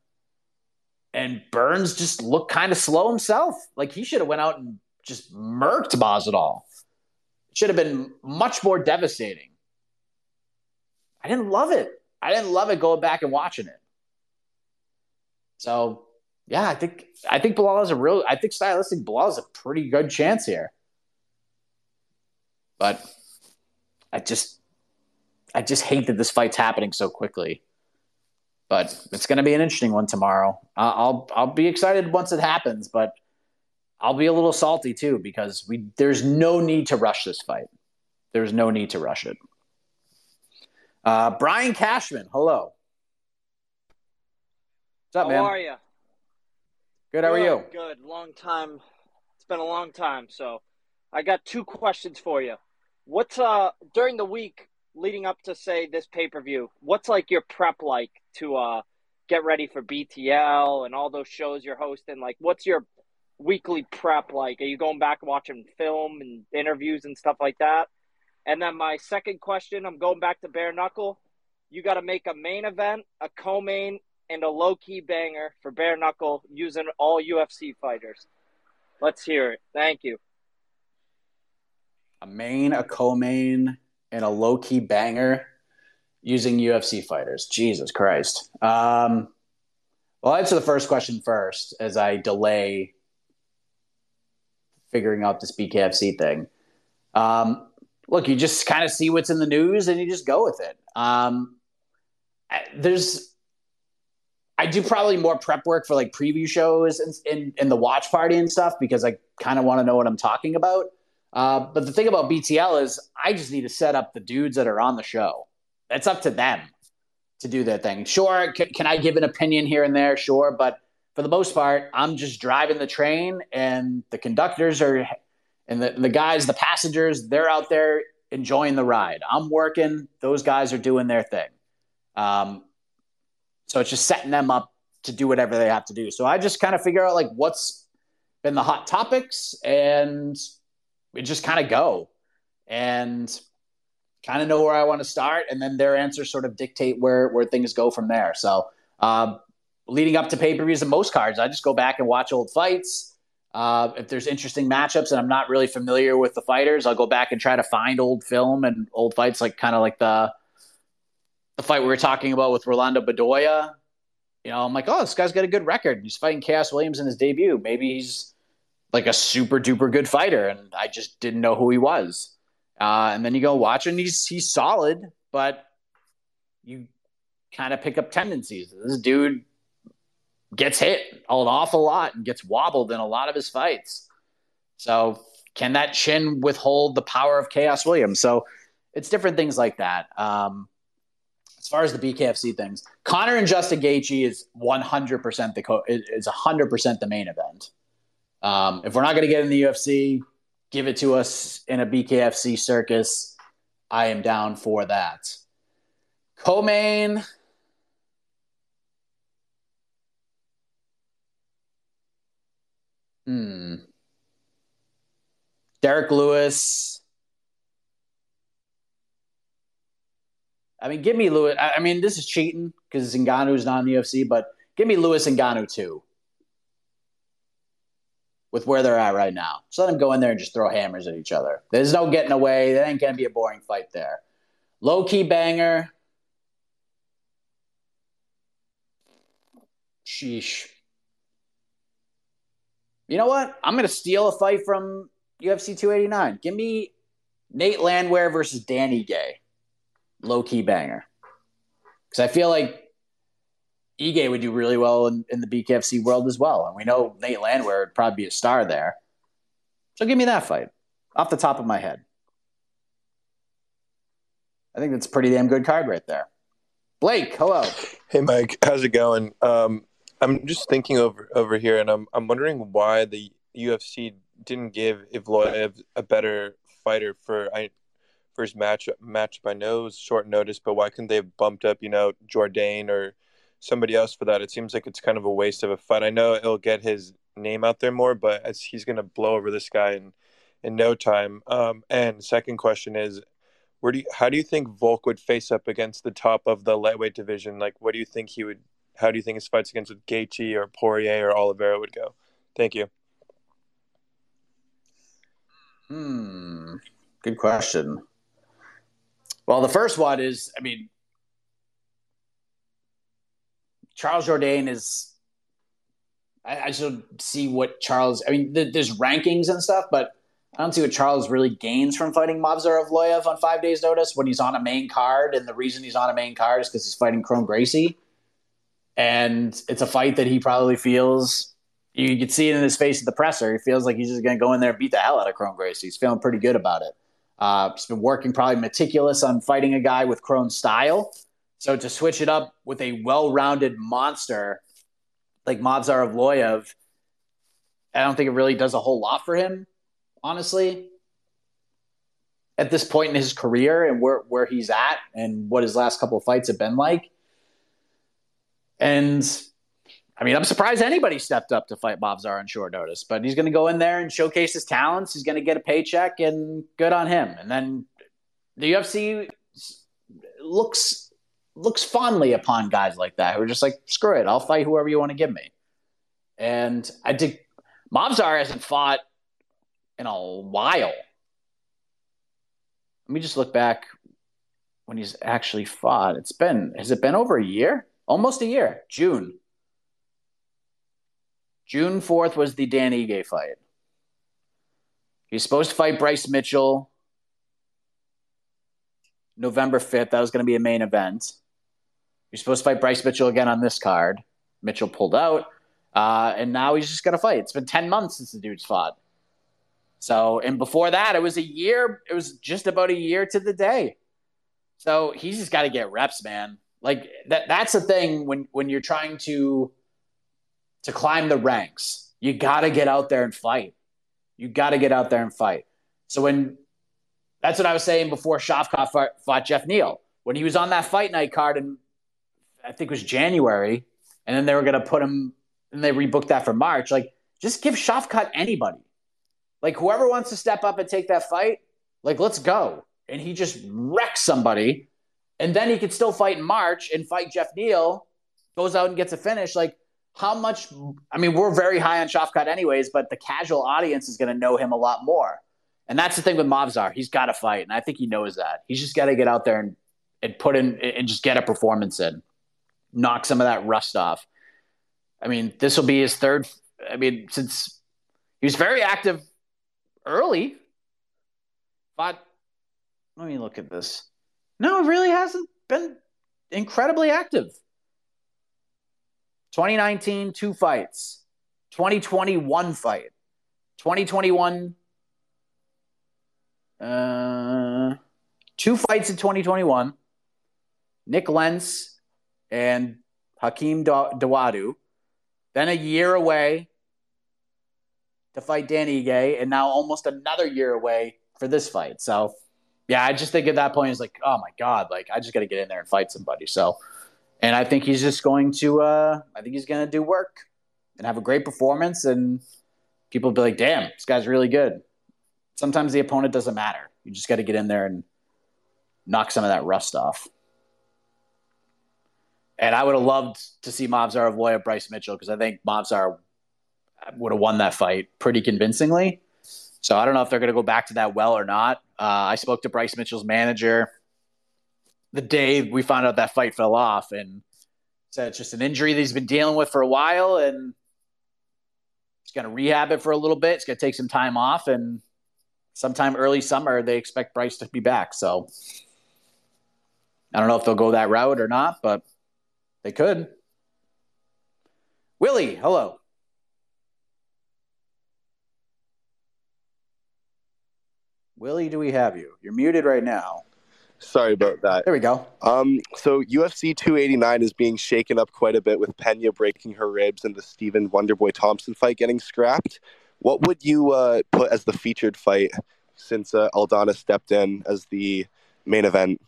And Burns just looked kind of slow himself. Like he should have went out and just murked Masvidal. It should have been much more devastating. I didn't love it. I didn't love it going back and watching it. So yeah, I think I think Belal has a real I think stylistic Belal has a pretty good chance here. But I just I just hate that this fight's happening so quickly. But it's going to be an interesting one tomorrow. Uh, I'll I'll be excited once it happens, but I'll be a little salty too because we there's no need to rush this fight. There's no need to rush it. Uh, Brian Cashman, hello. What's up, how man? How are you? Good. How are you? Good. Long time. It's been a long time. So, I got two questions for you. What's uh during the week leading up to say this pay per view? What's like your prep like to uh get ready for BTL and all those shows you're hosting? Like, what's your weekly prep like? Are you going back and watching film and interviews and stuff like that? And then my second question, I'm going back to bare knuckle. You got to make a main event, a co-main, and a low-key banger for bare knuckle using all UFC fighters. Let's hear it. Thank you. A main, a co-main, and a low-key banger using UFC fighters. Jesus Christ. Um, well, I'll answer the first question first as I delay figuring out this BKFC thing. Um, look, you just kind of see what's in the news and you just go with it. Um, there's, I do probably more prep work for like preview shows and, and the watch party and stuff because I kind of want to know what I'm talking about. Uh, but the thing about BTL is I just need to set up the dudes that are on the show. It's up to them to do their thing. Sure, can, can I give an opinion here and there? Sure, but for the most part, I'm just driving the train, and the conductors are, and the, the guys, the passengers, they're out there enjoying the ride. I'm working; those guys are doing their thing. Um, so it's just setting them up to do whatever they have to do. So I just kind of figure out like what's been the hot topics, and just kind of go and kind of know where I want to start, and then their answers sort of dictate where where things go from there. So. Um, leading up to pay per views and most cards, I just go back and watch old fights. Uh, if there's interesting matchups and I'm not really familiar with the fighters, I'll go back and try to find old film and old fights, like kind of like the the fight we were talking about with Rolando Bedoya. You know, I'm like, oh, this guy's got a good record. He's fighting Khaos Williams in his debut. Maybe he's like a super duper good fighter, and I just didn't know who he was. Uh, and then you go watch, and he's he's solid, but you kind of pick up tendencies. This dude gets hit an awful lot and gets wobbled in a lot of his fights. So can that chin withhold the power of Khaos Williams? So it's different things like that. Um, as far as the BKFC things, Conor and Justin Gaethje is 100% the co- is 100% the main event. Um, if we're not going to get in the UFC, give it to us in a BKFC circus. I am down for that. Co-main. Hmm. Derrick Lewis. I mean, give me Lewis. I mean, this is cheating because is not in the UFC, but give me Lewis and Ngannou too. With where they're at right now, just let them go in there and just throw hammers at each other. There's no getting away. That ain't gonna be a boring fight there. Low key banger. Sheesh. You know what? I'm gonna steal a fight from UFC 289. Give me Nate Landwehr versus Dan Ige. Low key banger. Because I feel like Ige would do really well in, in the BKFC world as well. And we know Nate Landwehr would probably be a star there. So give me that fight off the top of my head. I think that's a pretty damn good card right there. Blake, hello. Hey, Mike. How's it going? Um, I'm just thinking over over here, and I'm I'm wondering why the UFC didn't give Evloev a better fighter for I for his match match by nose short notice, but why couldn't they have bumped up, you know, Jourdain or somebody else for that? It seems like it's kind of a waste of a fight. I know it'll get his name out there more, but he's gonna blow over this guy in in no time. Um, and second question is, where do you, how do you think Volk would face up against the top of the lightweight division? Like, what do you think he would? How do you think his fights against Gaethje or Poirier or Oliveira would go? Thank you. Hmm. Good question. Well, the first one is, I mean, Charles Jourdain is. I, I should see what Charles. I mean, th- there's rankings and stuff, but I don't see what Charles really gains from fighting Movsar Evloev on five days' notice when he's on a main card, and the reason he's on a main card is because he's fighting Kron Gracie, and it's a fight that he probably feels you could see it in his face at the presser. He feels like he's just going to go in there and beat the hell out of Kron Gracie. He's feeling pretty good about it. Uh, he's been working probably meticulous on fighting a guy with Kron's style. So to switch it up with a well-rounded monster like Movsar Evloev, I don't think it really does a whole lot for him, honestly. At this point in his career and where, where he's at and what his last couple of fights have been like. And I mean, I'm surprised anybody stepped up to fight Movsar on short notice, but he's going to go in there and showcase his talents. He's going to get a paycheck, and good on him. And then the UFC looks looks fondly upon guys like that who are just like, screw it, I'll fight whoever you want to give me. And I think Movsar hasn't fought in a while. Let me just look back when he's actually fought. It's been has it been over a year? Almost a year. June. June 4th was the Dan Ige fight. He's supposed to fight Bryce Mitchell November 5th. That was going to be a main event. He's supposed to fight Bryce Mitchell again on this card. Mitchell pulled out. Uh, and now he's just going to fight. It's been 10 months since the dude's fought. So, and before that, it was a year. It was just about a year to the day. So he's just got to get reps, man. Like that. That's the thing when when you're trying to to climb the ranks. You got to get out there and fight. You got to get out there and fight. So when that's what I was saying before Shavkat fought, fought Geoff Neal when he was on that fight night card and I think it was January, and then they were going to put him and they rebooked that for March. Like, just give Shavkat anybody. Like, whoever wants to step up and take that fight, like, let's go. And he just wrecks somebody, and then he could still fight in March and fight Geoff Neal, goes out and gets a finish. Like, how much I mean, we're very high on Shavkat anyways, but the casual audience is going to know him a lot more. And that's the thing with Movsar. He's got to fight. And I think he knows that. He's just got to get out there and, and put in and just get a performance in, knock some of that rust off. I mean, this will be his third. I mean, since he was very active early, but let me look at this. No, it really hasn't been incredibly active. 2019, two fights. 2021 fight. 2021, uh, two fights in 2021. Nik Lentz and Hakeem Dawodu. Then a year away to fight Dan Ige, and now almost another year away for this fight. So, yeah, I just think at that point, it's like, oh my God, like, I just got to get in there and fight somebody. So, and I think he's just going to, uh, I think he's going to do work and have a great performance, and people be like, damn, this guy's really good. Sometimes the opponent doesn't matter. You just got to get in there and knock some of that rust off. And I would have loved to see Movsar avoid Bryce Mitchell because I think Movsar would have won that fight pretty convincingly. So I don't know if they're going to go back to that well or not. Uh, I spoke to Bryce Mitchell's manager the day we found out that fight fell off and said it's just an injury that he's been dealing with for a while and he's going to rehab it for a little bit. It's going to take some time off and sometime early summer they expect Bryce to be back. So I don't know if they'll go that route or not, but they could. Willie, hello. Willie, do we have you? You're muted right now. Sorry about that. There we go. Um, so UFC 289 is being shaken up quite a bit with Pena breaking her ribs and the Stephen Wonderboy Thompson fight getting scrapped. What would you uh, put as the featured fight since uh, Aldana stepped in as the main event?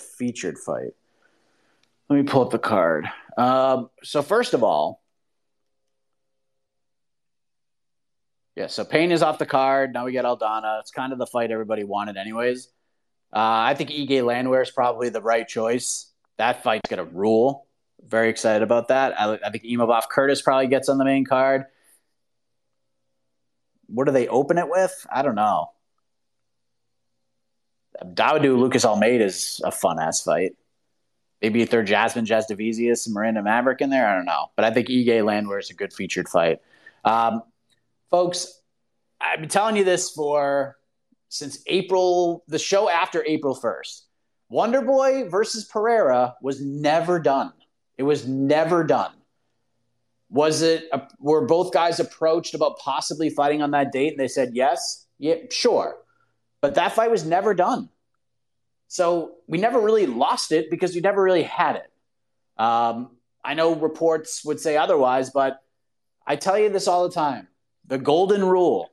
Featured fight. Let me pull up the card. Um, so first of all, yeah. So Peña is off the card. Now we get Aldana. It's kind of the fight everybody wanted, anyways. Uh, I think Ige Landwehr is probably the right choice. That fight's gonna rule. Very excited about that. I, I think Imavov Curtis probably gets on the main card. What do they open it with? I don't know. Dawodu Lucas Almeida is a fun ass fight. Maybe if they're Jasmine Jasudavicius and Miranda Maverick in there, I don't know. But I think Ige Landwehr is a good featured fight. Um, folks, I've been telling you this for since April, the show after April 1st. Wonder Boy versus Pereira was never done. It was never done. Was it, a, were both guys approached about possibly fighting on that date and they said yes? Yeah, sure. But that fight was never done. So we never really lost it because we never really had it. Um, I know reports would say otherwise, but I tell you this all the time the golden rule,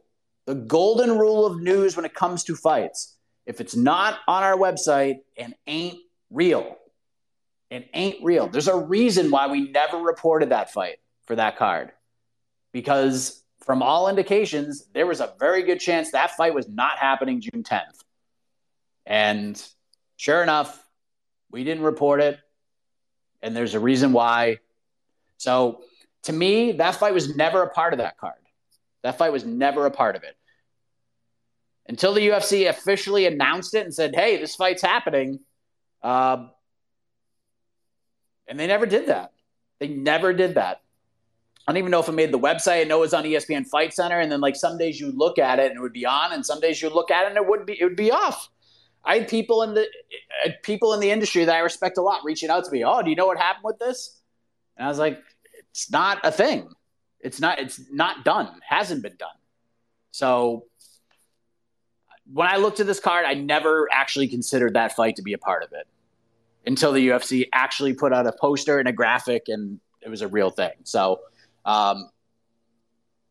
the golden rule of news when it comes to fights. If it's not on our website and ain't real, it ain't real. There's a reason why we never reported that fight for that card. Because from all indications, there was a very good chance that fight was not happening June 10th. And sure enough, we didn't report it. And there's a reason why. So to me, that fight was never a part of that card. That fight was never a part of it. Until the UFC officially announced it and said, hey, this fight's happening. Uh, and they never did that. They never did that. I don't even know if it made the website. I know it was on ESPN Fight Center, and then like some days you look at it and it would be on, and some days you look at it and it would be it would be off. I had people in the people in the industry that I respect a lot reaching out to me. Oh, do you know what happened with this? And I was like, it's not a thing. It's not. It's not done. Hasn't been done. So when I looked at this card, I never actually considered that fight to be a part of it until the UFC actually put out a poster and a graphic, and it was a real thing. So um,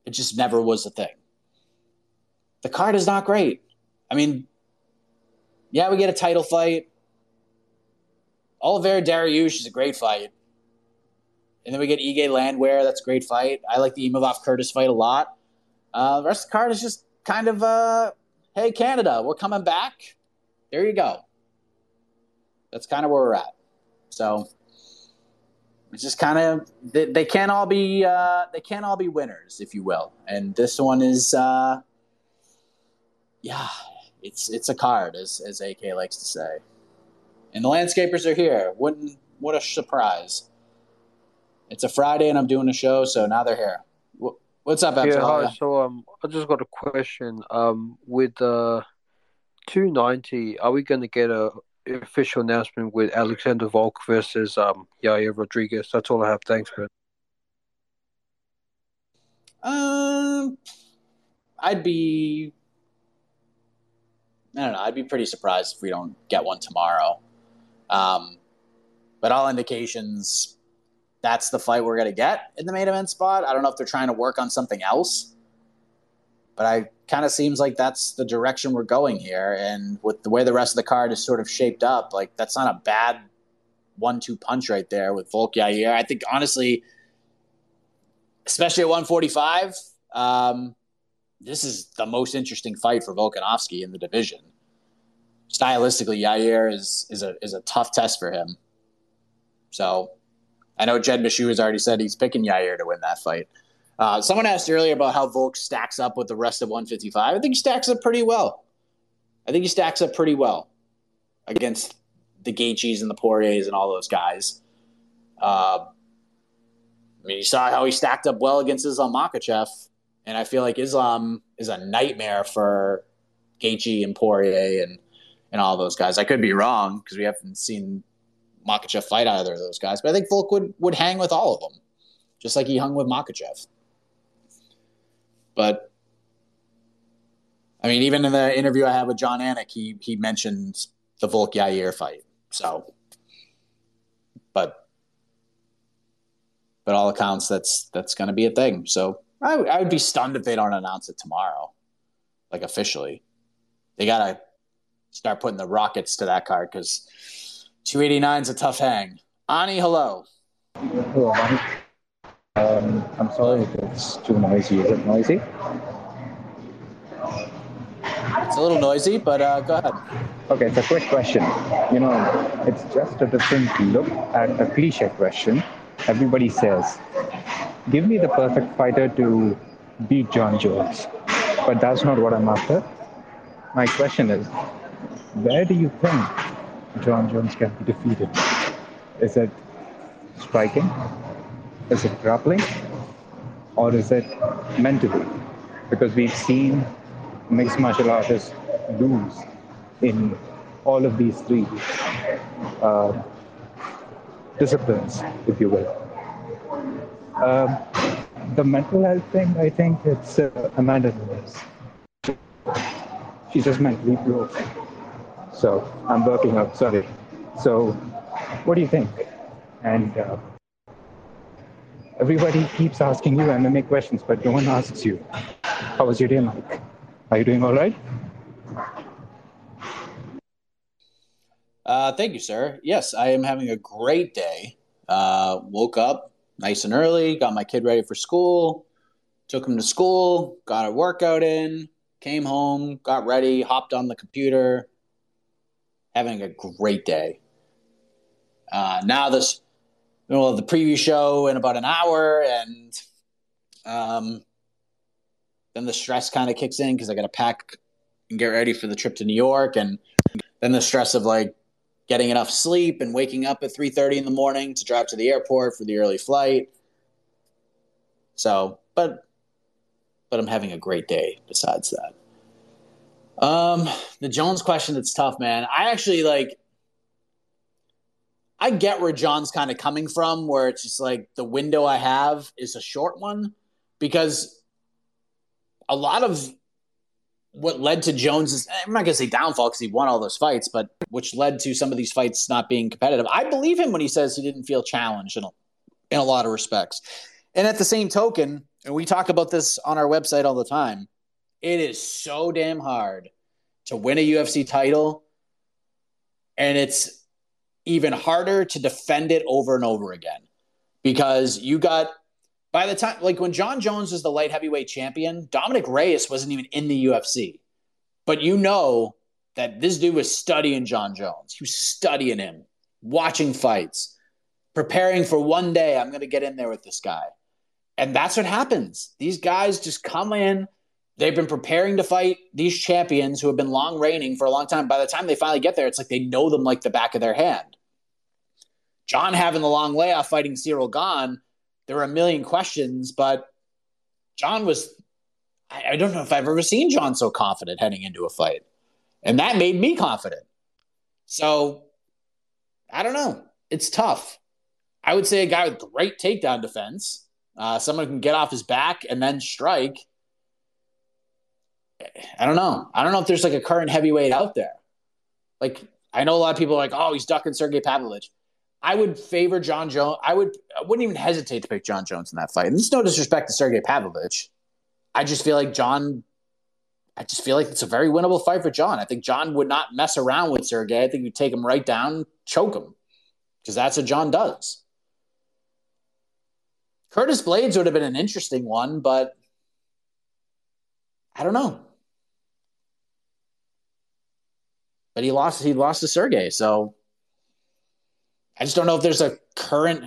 it just never was a thing. The card is not great. I mean, yeah, we get a title fight. Oliveira Dariush is a great fight. And then we get Ige Landwehr. That's a great fight. I like the Imavov Curtis fight a lot. Uh, the rest of the card is just kind of, uh, hey, Canada, we're coming back. There you go. That's kind of where we're at. So it's just kind of they, they, can't all be uh, they can't all be winners, if you will. And this one is, uh, yeah, it's it's a card, as as AK likes to say. And the landscapers are here. What what a surprise! It's a Friday, and I'm doing a show, so now they're here. What's up, Yeah, hi. So um, I just got a question. Um, with uh, two ninety, are we going to get a official announcement with Alexander Volk versus um Yair Rodriguez? That's all I have. Thanks, man. Um, I'd be, I don't know, I'd be pretty surprised if we don't get one tomorrow. Um, but all indications, that's the fight we're gonna get in the main event spot. I don't know if they're trying to work on something else, but I kind of seems like that's the direction we're going here. And with the way the rest of the card is sort of shaped up, like that's not a bad one-two punch right there with Volk Yair. I think honestly especially at 145. Um, this is the most interesting fight for Volkanovski in the division. Stylistically, Yair is is a is a tough test for him. So, I know Jed Meshew has already said he's picking Yair to win that fight. Uh, someone asked earlier about how Volk stacks up with the rest of 155. I think he stacks up pretty well. I think he stacks up pretty well against the Gaethjes and the Poiriers and all those guys. Uh, I mean, you saw how he stacked up well against Islam Makhachev, and I feel like Islam is a nightmare for Gaethje and Poirier and and all those guys. I could be wrong because we haven't seen Makhachev fight either of those guys, but I think Volk would would hang with all of them, just like he hung with Makhachev. But I mean, even in the interview I had with Jon Anik, he he mentioned the Volk Yair fight. So, but but all accounts that's that's going to be a thing. So I, I would be stunned if they don't announce it tomorrow, like officially. They got to start putting the rockets to that card because 289 is a tough hang. Ani, hello. Hello. Um, I'm sorry if it's too noisy. Is it noisy? It's a little noisy, but uh, go ahead. Okay, it's a quick question. You know, it's just a different look at a cliche question. Everybody says, give me the perfect fighter to beat Jon Jones. But that's not what I'm after. My question is, where do you think Jon Jones can be defeated? Is it striking? Is it grappling? Or is it mentally? Because we've seen mixed martial artists lose in all of these three uh, disciplines, if you will. Um, the mental health thing, I think it's uh, Amanda Nunes. She's just mentally broken. So I'm working out, sorry. So, what do you think? And uh, everybody keeps asking you MMA questions, but no one asks you, how was your day, Mike? Are you doing all right? Uh, thank you, sir. Yes, I am having a great day. Uh, woke up nice and early, got my kid ready for school, took him to school, got a workout in, came home, got ready, hopped on the computer, having a great day. Uh, now this, well, the preview show in about an hour, and um, then the stress kind of kicks in because I got to pack and get ready for the trip to New York, and then the stress of like getting enough sleep and waking up at 3.30 in the morning to drive to the airport for the early flight. So but but i'm having a great day besides that. Um the jones question that's tough man. I actually like i get where john's kind of coming from where it's just like the window i have is a short one because a lot of what led to Jones's I'm not gonna say downfall because he won all those fights, but which led to some of these fights not being competitive. I believe him when he says he didn't feel challenged in a, in a lot of respects. And at the same token, and we talk about this on our website all the time, it is so damn hard to win a UFC title, and it's even harder to defend it over and over again because you got by the time, like when Jon Jones was the light heavyweight champion, Dominick Reyes wasn't even in the UFC. But you know that this dude was studying Jon Jones. He was studying him, watching fights, preparing for one day, I'm going to get in there with this guy. And that's what happens. These guys just come in. They've been preparing to fight these champions who have been long reigning for a long time. By the time they finally get there, it's like they know them like the back of their hand. Jon having the long layoff fighting Ciryl Gane there were a million questions, but Jon was. I, I don't know if I've ever seen Jon so confident heading into a fight, and that made me confident. So, I don't know. It's tough. I would say a guy with great takedown defense, uh, someone who can get off his back and then strike. I don't know. I don't know if there's like a current heavyweight out there. Like I know a lot of people are like, oh, he's ducking Sergey Pavlovich. I would favor Jon Jones. I would I wouldn't even hesitate to pick Jon Jones in that fight. And there's no disrespect to Sergey Pavlovich. I just feel like Jon I just feel like it's a very winnable fight for Jon. I think Jon would not mess around with Sergey. I think he'd take him right down, choke him, because that's what Jon does. Curtis Blaydes would have been an interesting one, but I don't know. But he lost. He lost to Sergey, so I just don't know if there's a current.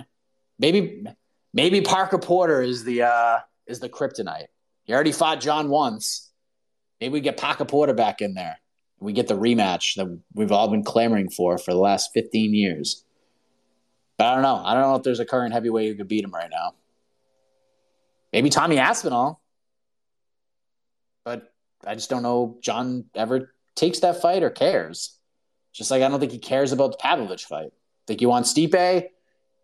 Maybe maybe Parker Porter is the uh, is the kryptonite. He already fought Jon once. Maybe we get Parker Porter back in there. We get the rematch that we've all been clamoring for for the last 15 years. But I don't know. I don't know if there's a current heavyweight who could beat him right now. Maybe Tommy Aspinall. But I just don't know Jon ever takes that fight or cares. Just like I don't think he cares about the Pavlovich fight. Think he wants Stipe.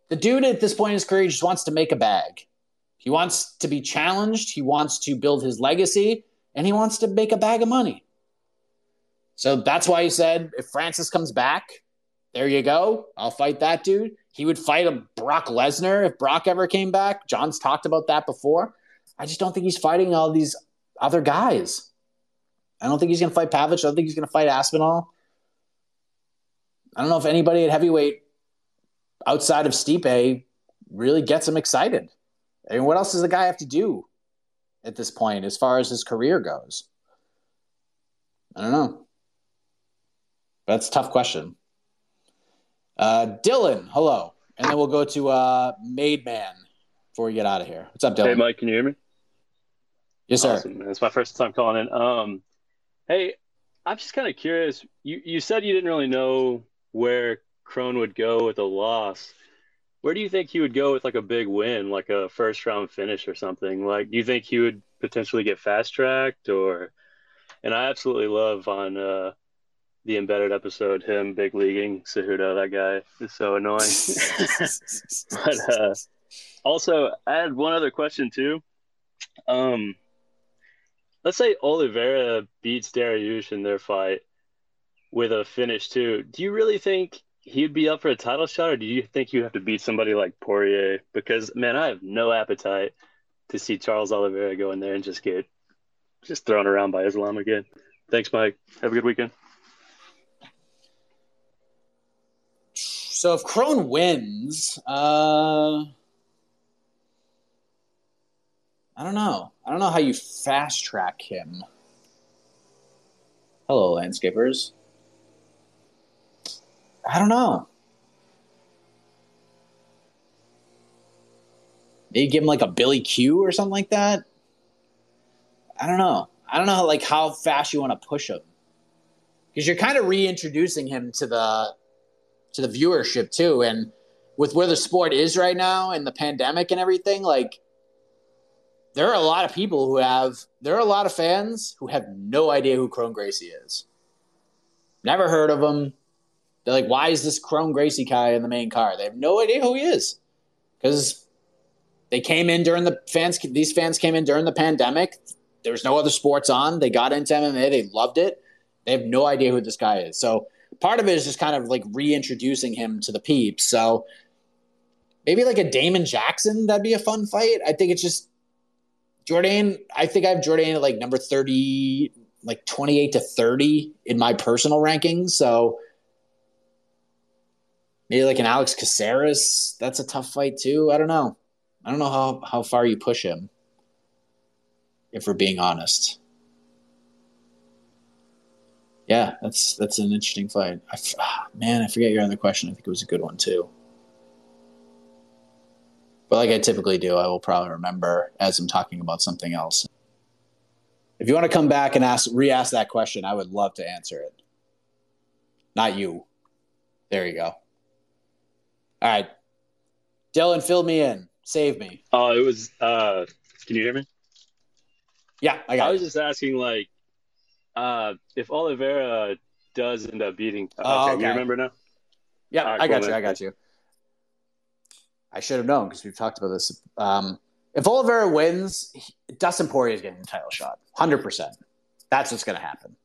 The dude at this point in his career just wants to make a bag. He wants to be challenged. He wants to build his legacy, and he wants to make a bag of money. So that's why he said, if Francis comes back, there you go. I'll fight that dude. He would fight a Brock Lesnar if Brock ever came back. Jon's talked about that before. I just don't think he's fighting all these other guys. I don't think he's going to fight Pavlich. I don't think he's going to fight Aspinall. I don't know if anybody at heavyweight outside of Stipe really gets him excited. I mean, what else does the guy have to do at this point as far as his career goes? I don't know. That's a tough question. Uh, Dylan, hello. And then we'll go to uh, Made Man before we get out of here. What's up, Dylan? Hey, Mike, can you hear me? Yes, sir. Awesome. It's my first time calling in. Um, hey, I'm just kind of curious. You you said you didn't really know where Kron would go with a loss. Where do you think he would go with like a big win, like a first round finish or something? Like, do you think he would potentially get fast tracked or? And I absolutely love on uh, the embedded episode him big leaguing Cejudo. That guy is so annoying. but uh, also, I had one other question too. Um, let's say Oliveira beats Dariush in their fight with a finish too. Do you really think he'd be up for a title shot, or do you think you have to beat somebody like Poirier? Because man, I have no appetite to see Charles Oliveira go in there and just get just thrown around by Islam again. Thanks, Mike. Have a good weekend. So if Kron wins, uh, I don't know. I don't know how you fast track him. Hello, landscapers. I don't know. Maybe give him like a Billy Q or something like that. I don't know. I don't know like how fast you want to push him because you're kind of reintroducing him to the to the viewership too, and with where the sport is right now and the pandemic and everything, like there are a lot of people who have there are a lot of fans who have no idea who Kron Gracie is. Never heard of him. They're like, why is this Kron Gracie guy in the main car? They have no idea who he is because they came in during the fans. These fans came in during the pandemic. There was no other sports on. They got into MMA. They loved it. They have no idea who this guy is. So part of it is just kind of like reintroducing him to the peeps. So maybe like a Damon Jackson, that'd be a fun fight. I think it's just Jourdain. I think I have Jourdain at like number 30, like 28 to 30 in my personal rankings. So maybe like an Alex Caceres. That's a tough fight too. I don't know. I don't know how, how far you push him, if we're being honest yeah, that's that's an interesting fight. I, ah, man, I forget your other question. I think it was a good one too. But like I typically do, I will probably remember as I'm talking about something else. If you want to come back and ask re-ask that question, I would love to answer it. Not you. There you go. All right. Dylan, fill me in. Save me. Oh, uh, it was uh can you hear me? Yeah, I got I was just asking, like, uh, if Oliveira does end up beating. Oh, okay, you remember now? Yeah, right, I got cool, you. man. I got you. I should have known because we've talked about this. Um, if Oliveira wins, he- Dustin Poirier is getting the title shot. 100%. That's what's going to happen.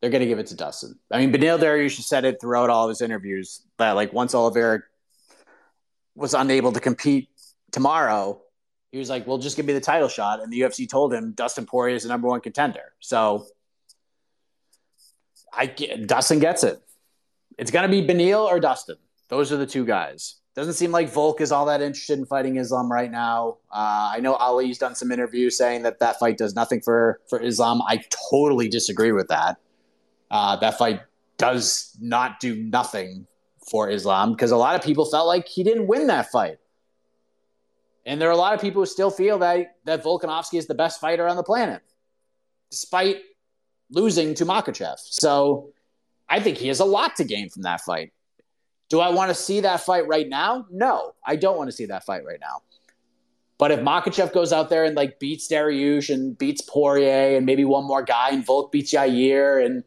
They're going to give it to Dustin. I mean, Beneil Dariush said it throughout all of his interviews that, like, once Oliveira was unable to compete tomorrow, he was like, well, just give me the title shot. And the UFC told him Dustin Poirier is the number one contender. So I get, Dustin gets it. It's going to be Beneil or Dustin. Those are the two guys. Doesn't seem like Volk is all that interested in fighting Islam right now. Uh, I know Ali's done some interviews saying that that fight does nothing for for Islam. I totally disagree with that. Uh, that fight does not do nothing for Islam because a lot of people felt like he didn't win that fight. And there are a lot of people who still feel that that Volkanovski is the best fighter on the planet, despite losing to Makhachev. So I think he has a lot to gain from that fight. Do I want to see that fight right now? No, I don't want to see that fight right now. But if Makhachev goes out there and like beats Dariush and beats Poirier and maybe one more guy and Volk beats Yair and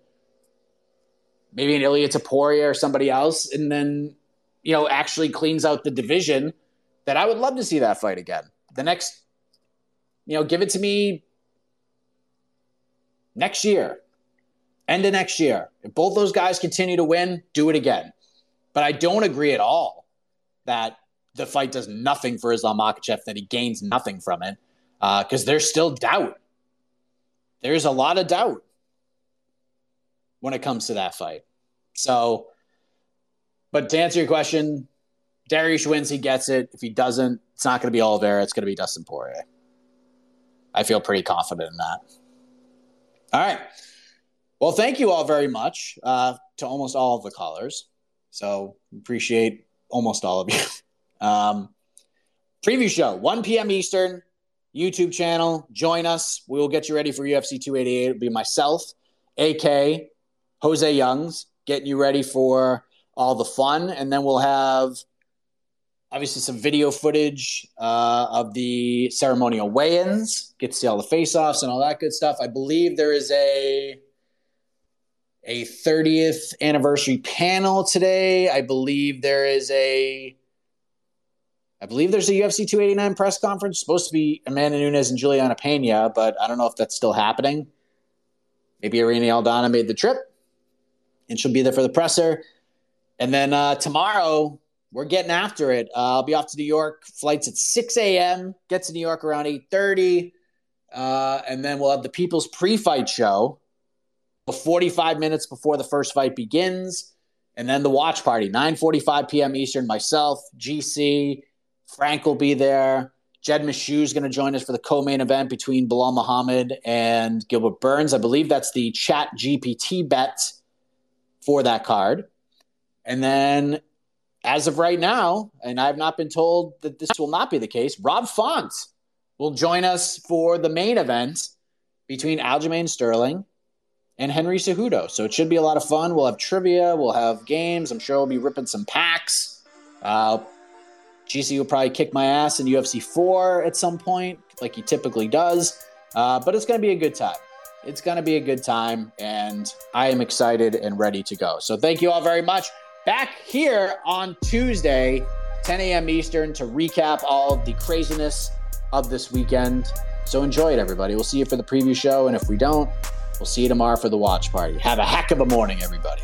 maybe an Ilia Topuria or somebody else, and then you know actually cleans out the division, then I would love to see that fight again. The next, you know, give it to me next year, end of next year. If both those guys continue to win, do it again. But I don't agree at all that the fight does nothing for Islam Makhachev, that he gains nothing from it, because there's still doubt. There's a lot of doubt when it comes to that fight. So, but to answer your question, Darius wins, he gets it. If he doesn't, it's not going to be Oliveira. It's going to be Dustin Poirier. I feel pretty confident in that. All right. Well, thank you all very much uh, to almost all of the callers. So appreciate almost all of you. Um, preview show, 1 p.m. Eastern, YouTube channel. Join us. We will get you ready for UFC 288. It'll be myself, AK, Jose Youngs, getting you ready for all the fun. And then we'll have obviously some video footage uh, of the ceremonial weigh-ins, get to see all the face-offs and all that good stuff. I believe there is a a 30th anniversary panel today. I believe there is a I believe there's a UFC 289 press conference supposed to be Amanda Nunes and Julianna Peña, but I don't know if that's still happening. Maybe Irene Aldana made the trip and she'll be there for the presser. And then uh, tomorrow, we're getting after it. Uh, I'll be off to New York. Flights at 6 a.m. Get to New York around 8.30. Uh, and then we'll have the People's Pre-Fight Show 45 minutes before the first fight begins. And then the watch party, 9.45 p.m. Eastern. Myself, GC, Frank will be there. Jed Meshew is going to join us for the co-main event between Belal Muhammad and Gilbert Burns. I believe that's the Chat GPT bet for that card. And then, as of right now, and I have not been told that this will not be the case, Rob Font will join us for the main event between Aljamain Sterling and Henry Cejudo. So it should be a lot of fun. We'll have trivia, we'll have games. I'm sure we'll be ripping some packs. Uh, GC will probably kick my ass in UFC 4 at some point, like he typically does. Uh, but it's going to be a good time. It's going to be a good time, and I am excited and ready to go. So thank you all very much. Back here on Tuesday, 10 a.m. Eastern, to recap all of the craziness of this weekend. So enjoy it, everybody. We'll see you for the preview show, and if we don't, we'll see you tomorrow for the watch party. Have a heck of a morning, everybody.